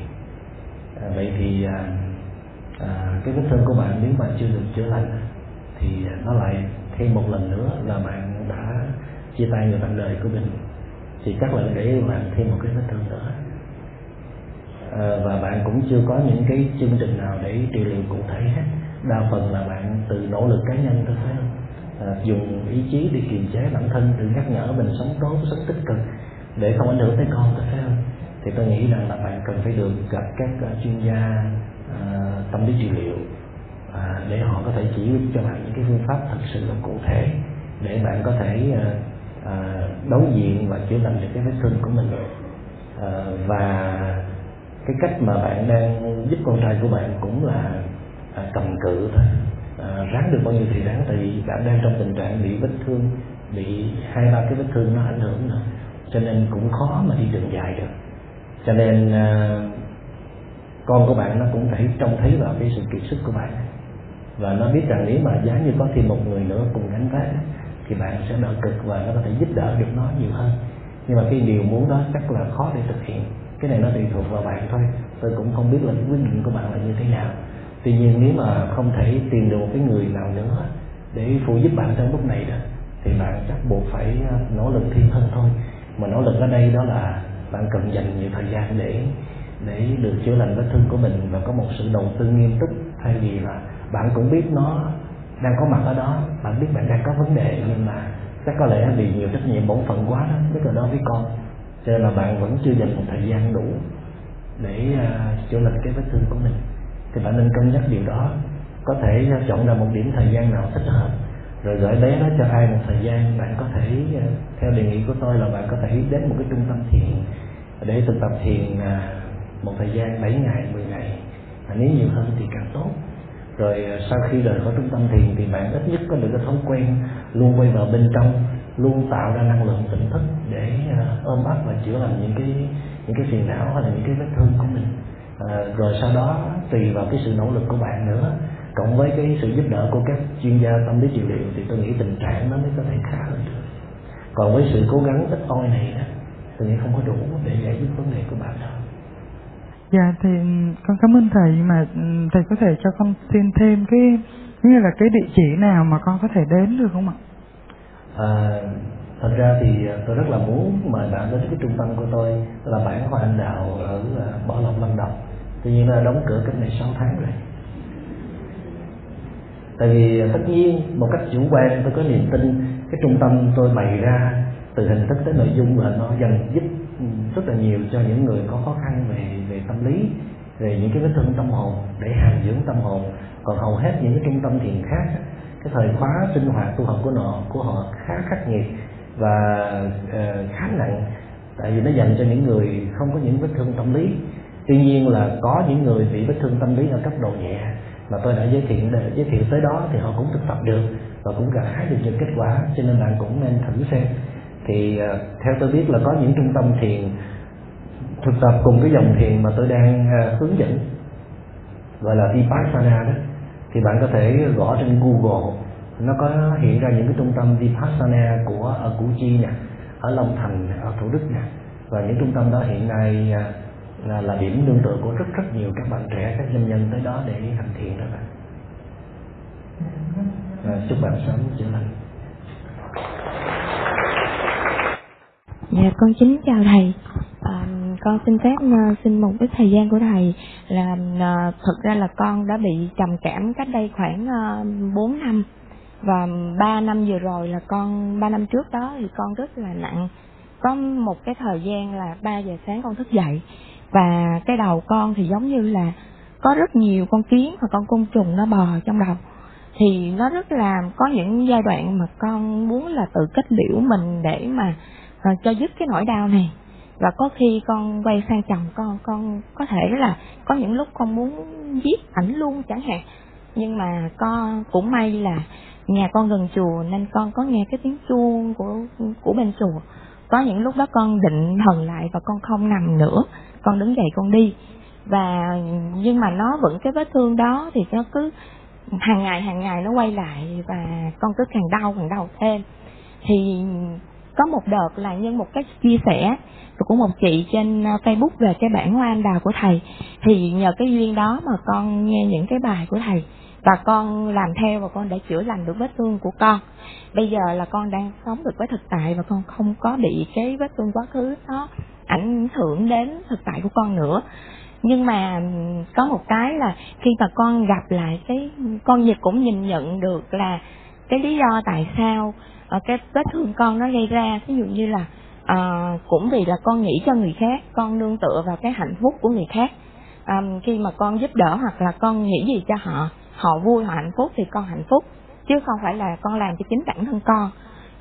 À, vậy thì à, à, cái vết thương của bạn nếu mà chưa được chữa lành thì nó lại thêm một lần nữa là bạn đã chia tay người bạn đời của mình. Thì chắc là để bạn thêm một cái vết thương nữa. À, và bạn cũng chưa có những cái chương trình nào để trị liệu cụ thể hết đa phần là bạn tự nỗ lực cá nhân thôi phải không? À, dùng ý chí để kiềm chế bản thân tự nhắc nhở mình sống tốt sống tích cực để không ảnh hưởng tới con thôi phải không? Thì tôi nghĩ rằng là bạn cần phải được gặp các à, chuyên gia uh, tâm lý trị liệu uh, để họ có thể chỉ cho bạn những cái phương pháp thật sự là cụ thể để bạn có thể uh, uh, đối diện và chữa lành được cái vết thương của mình. Uh, và cái cách mà bạn đang giúp con trai của bạn cũng là À, cầm cự thôi. À, ráng được bao nhiêu thì ráng, tại vì bạn đang trong tình trạng bị vết thương, bị hai, ba cái vết thương nó ảnh hưởng nữa. Cho nên cũng khó mà đi đường dài được. Cho nên à, con của bạn nó cũng thấy trông thấy vào cái sự kiệt sức của bạn. Và nó biết rằng nếu mà giá như có thêm một người nữa cùng gánh vác thì bạn sẽ đỡ cực và nó có thể giúp đỡ được nó nhiều hơn. Nhưng mà cái điều muốn đó chắc là khó để thực hiện. Cái này nó tùy thuộc vào bạn thôi. Tôi cũng không biết là quyết định của bạn là như thế nào tuy nhiên nếu mà không thể tìm được một cái người nào nữa để phụ giúp bạn trong lúc này đó thì bạn chắc buộc phải à, nỗ lực thêm hơn thôi. Mà nỗ lực ở đây đó là bạn cần dành nhiều thời gian để để được chữa lành vết thương của mình và có một sự đầu tư nghiêm túc. Thay vì là bạn cũng biết nó đang có mặt ở đó bạn biết bạn đang có vấn đề nhưng mà chắc có lẽ vì nhiều trách nhiệm bổn phận quá đó nhất là đối với con cho nên là bạn vẫn chưa dành một thời gian đủ để uh, chữa lành cái vết thương của mình thì bạn nên cân nhắc điều đó. Có thể à, chọn ra một điểm thời gian nào thích hợp, rồi gửi bé nó cho ai một thời gian. Bạn có thể à, theo đề nghị của tôi là bạn có thể đến một cái trung tâm thiền để thực tập thiền à, một thời gian 7 ngày 10 ngày. Và nếu nhiều hơn thì càng tốt. Rồi sau khi rời khỏi trung tâm thiền thì bạn ít nhất có được cái thói quen luôn quay vào bên trong, luôn tạo ra năng lượng tỉnh thức để ôm ấp và chữa lành những cái những cái phiền não hay là những cái vết thương của mình à, rồi sau đó tùy vào cái sự nỗ lực của bạn nữa. Cộng với cái sự giúp đỡ của các chuyên gia tâm lý trị liệu thì tôi nghĩ tình trạng nó mới có thể khá hơn được. Còn với sự cố gắng ít oi này đó tôi nghĩ không có đủ để giải quyết vấn đề của bạn đâu. Dạ thì con cảm ơn thầy mà ừ, thầy có thể cho con xin thêm cái như là cái địa chỉ nào mà con có thể đến được không ạ? À, thật ra thì tôi rất là muốn mời bạn đến cái trung tâm của tôi là bản hoa anh đào ở bảo lộc lâm đồng tuy nhiên là đóng cửa cách này 6 tháng rồi. Tại vì tất nhiên một cách chủ quan tôi có niềm tin cái trung tâm tôi bày ra từ hình thức tới nội dung là nó dần giúp rất là nhiều cho những người có khó khăn về về tâm lý về những cái vết thương tâm hồn để hàm dưỡng tâm hồn. Còn hầu hết những cái trung tâm thiền khác cái thời khóa sinh hoạt tu học của họ của họ khá khắc nghiệt và uh, khá nặng. Tại vì nó dành cho những người không có những vết thương tâm lý tuy nhiên là có những người bị vết thương tâm lý ở cấp độ nhẹ mà tôi đã giới thiệu để giới thiệu tới đó thì họ cũng thực tập được và cũng gặt hái được những kết quả cho nên bạn cũng nên thử xem. Thì ờ, theo tôi biết là có những trung tâm thiền thực tập cùng cái dòng thiền mà tôi đang ờ, hướng dẫn gọi là vipassana đó thì bạn có thể gõ trên google. Nó có hiện ra những cái trung tâm vipassana của ở củ chi nè ở long thành ở thủ đức nè và những trung tâm đó hiện nay uh, là, là điểm nương tựa của rất rất nhiều các bạn trẻ các doanh nhân tới đó để hành thiện đó bạn. À, chúc bạn sớm chữa lành. Dạ con chính chào thầy. À, con xin phép uh, xin một ít thời gian của thầy là uh, thực ra là con đã bị trầm cảm cách đây khoảng à, uh, 4 năm. Và 3 năm vừa rồi là con 3 năm trước đó thì con rất là nặng. Có một cái thời gian là 3 giờ sáng con thức dậy và cái đầu con thì giống như là có rất nhiều con kiến và con côn trùng nó bò trong đầu. Thì nó rất là, có những giai đoạn mà con muốn là tự kết liễu mình để mà ờ, cho dứt cái nỗi đau này. Và có khi con quay sang chồng con con có thể là có những lúc con muốn giết ảnh luôn chẳng hạn. Nhưng mà con cũng may là nhà con gần chùa nên con có nghe cái tiếng chuông của của bên chùa. Có những lúc đó con định thần lại và con không nằm nữa con đứng dậy con đi. Và, nhưng mà nó vẫn cái vết thương đó thì nó cứ hàng ngày hàng ngày nó quay lại và con cứ càng đau càng đau thêm. Thì có một đợt là nhân một cái chia sẻ của một chị trên ờ, Facebook về cái bản hoa anh đào của thầy. Thì nhờ cái duyên đó mà con nghe những cái bài của thầy và con làm theo và con đã chữa lành được vết thương của con. Bây giờ là con đang sống được với thực tại và con không có bị cái vết thương quá khứ đó ảnh hưởng đến thực tại của con nữa. Nhưng mà có một cái là khi mà con gặp lại cái con dịch cũng nhìn nhận được là cái lý do tại sao ờ, cái vết thương con nó gây ra. Ví dụ như là à, cũng vì là con nghĩ cho người khác con nương tựa vào cái hạnh phúc của người khác. À, khi mà con giúp đỡ hoặc là con nghĩ gì cho họ họ vui họ hạnh phúc thì con hạnh phúc chứ không phải là con làm cho chính bản thân con.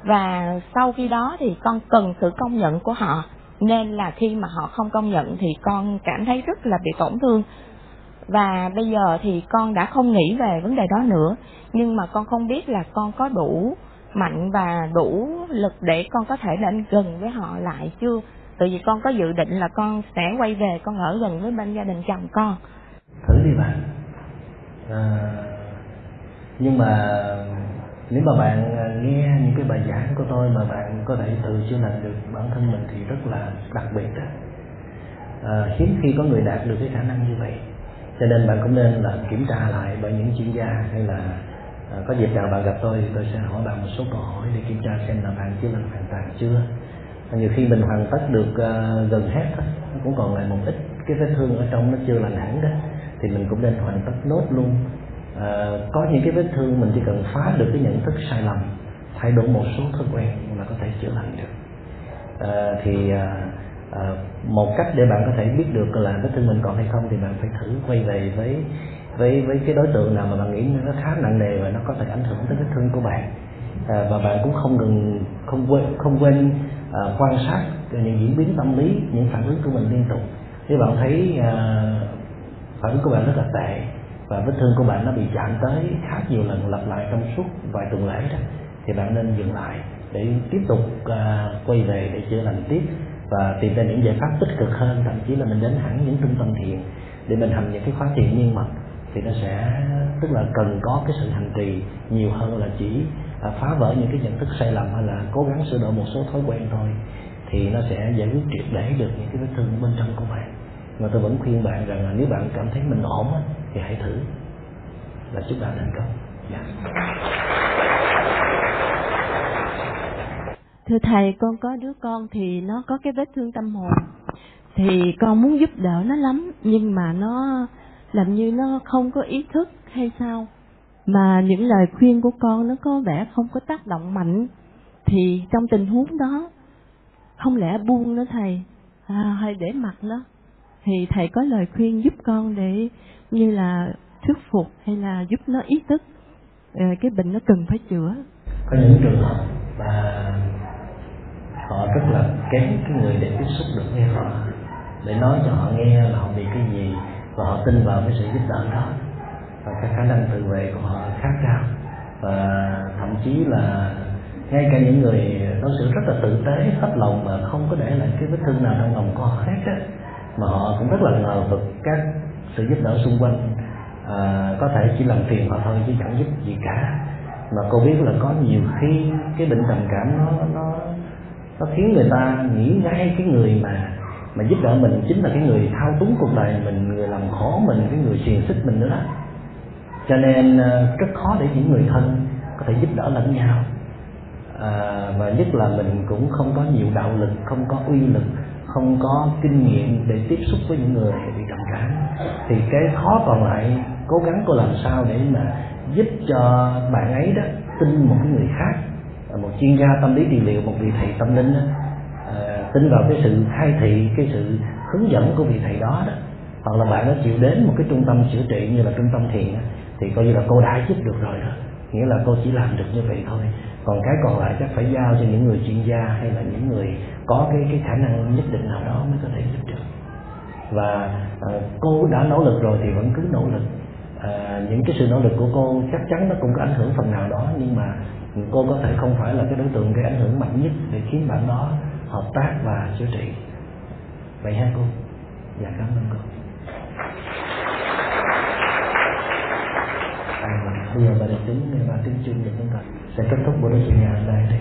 Và sau khi đó thì con cần sự công nhận của họ nên là khi mà họ không công nhận thì con cảm thấy rất là bị tổn thương. Và bây giờ thì con đã không nghĩ về vấn đề đó nữa. Nhưng mà con không biết là con có đủ mạnh và đủ lực để con có thể đến gần với họ lại chưa? Tại vì con có dự định là con sẽ quay về con ở gần với bên gia đình chồng con. Thử đi bạn. À, nhưng mà nếu mà bạn à, nghe những cái bài giảng của tôi mà bạn có thể tự chữa lành được. Bản thân mình thì rất là đặc biệt đó à, hiếm khi có người đạt được cái khả năng như vậy. Cho nên bạn cũng nên là kiểm tra lại bởi những chuyên gia hay là à, có dịp nào bạn gặp tôi thì tôi sẽ hỏi bạn một số câu hỏi để kiểm tra xem là bạn chữa lành hoàn toàn chưa. Nhiều khi mình hoàn tất được uh, gần hết thôi cũng còn lại một ít cái vết thương ở trong nó chưa lành hẳn đó thì mình cũng nên hoàn tất nốt luôn. À, có những cái vết thương mình chỉ cần phá được cái nhận thức sai lầm thay đổi một số thói quen là có thể chữa lành được. À, thì à, à, một cách để bạn có thể biết được là vết thương mình còn hay không thì bạn phải thử quay về với với với cái đối tượng nào mà bạn nghĩ nó khá nặng nề và nó có thể ảnh hưởng tới vết thương của bạn. À, và bạn cũng không ngừng không quên không quên à, quan sát những diễn biến tâm lý những phản ứng của mình liên tục. Nếu bạn thấy à, phản ứng của bạn rất là tệ và vết thương của bạn nó bị chạm tới khá nhiều lần lặp lại trong suốt vài tuần lễ đó thì bạn nên dừng lại để tiếp tục uh, quay về để chữa lành tiếp và tìm ra những giải pháp tích cực hơn. Thậm chí là mình đến hẳn những trung tâm thiền để mình hành những cái khóa thiền nhân mật thì nó sẽ tức là cần có cái sự hành trì nhiều hơn là chỉ à, phá vỡ những cái nhận thức sai lầm hay là cố gắng sửa đổi một số thói quen thôi thì nó sẽ giải quyết triệt để được những cái vết thương bên trong của bạn. Mà tôi vẫn khuyên bạn rằng là nếu bạn cảm thấy mình ổn thì hãy thử là chúc bạn thành công. Yeah thưa thầy con có đứa con thì nó có cái vết thương tâm hồn. Thì con muốn giúp đỡ nó lắm nhưng mà nó làm như nó không có ý thức hay sao? Mà những lời khuyên của con nó có vẻ không có tác động mạnh. Thì trong tình huống đó không lẽ buông nó thầy? À, hay để mặc nó? Thì thầy có lời khuyên giúp con để như là thuyết phục hay là giúp nó ý thức. Ờ, cái bệnh nó cần phải chữa. Có những trường hợp mà họ rất là kém cái người để tiếp xúc được với họ để nói cho họ nghe là họ bị cái gì và họ tin vào cái sự giúp đỡ đó. Và cái khả năng tự vệ của họ khá cao. Và thậm chí là ngay cả những người đối xử rất là tử tế hết lòng mà không có để lại cái vết thương nào trong lòng của họ hết á mà họ cũng rất là ngờ vực các sự giúp đỡ xung quanh. À, có thể chỉ làm phiền họ thôi chứ chẳng giúp gì cả. Mà cô biết là có nhiều khi cái bệnh trầm cảm nó nó nó khiến người ta nghĩ ngay cái người mà mà giúp đỡ mình chính là cái người thao túng cuộc đời mình người làm khó mình cái người xiềng xích mình nữa đó. Cho nên ờ, rất khó để những người thân có thể giúp đỡ lẫn nhau. À, và nhất là mình cũng không có nhiều đạo lực không có uy lực không có kinh nghiệm để tiếp xúc với những người bị trầm cảm. Thì cái khó còn lại cố gắng cô làm sao để mà giúp cho bạn ấy đó tin một cái người khác một chuyên gia tâm lý trị liệu một vị thầy tâm linh đó, à, tin vào cái sự khai thị cái sự hướng dẫn của vị thầy đó đó. Hoặc là bạn nó chịu đến một cái trung tâm chữa trị như là trung tâm thiền đó, thì coi như là cô đã giúp được rồi đó. Nghĩa là cô chỉ làm được như vậy thôi. Còn cái còn lại chắc phải giao cho những người chuyên gia hay là những người có cái cái khả năng nhất định nào đó mới có thể giúp được. Và à, cô đã nỗ lực rồi thì vẫn cứ nỗ lực. À, những cái sự nỗ lực của cô chắc chắn nó cũng có ảnh hưởng phần nào đó nhưng mà cô có thể không phải là cái đối tượng gây ảnh hưởng mạnh nhất để khiến bạn đó hợp tác và chữa trị. Vậy ha cô. Dạ cảm ơn cô. À, bây giờ bà được tính và tính chung được chúng ta. Sẽ kết thúc buổi nói chuyện ngày hôm nay đây.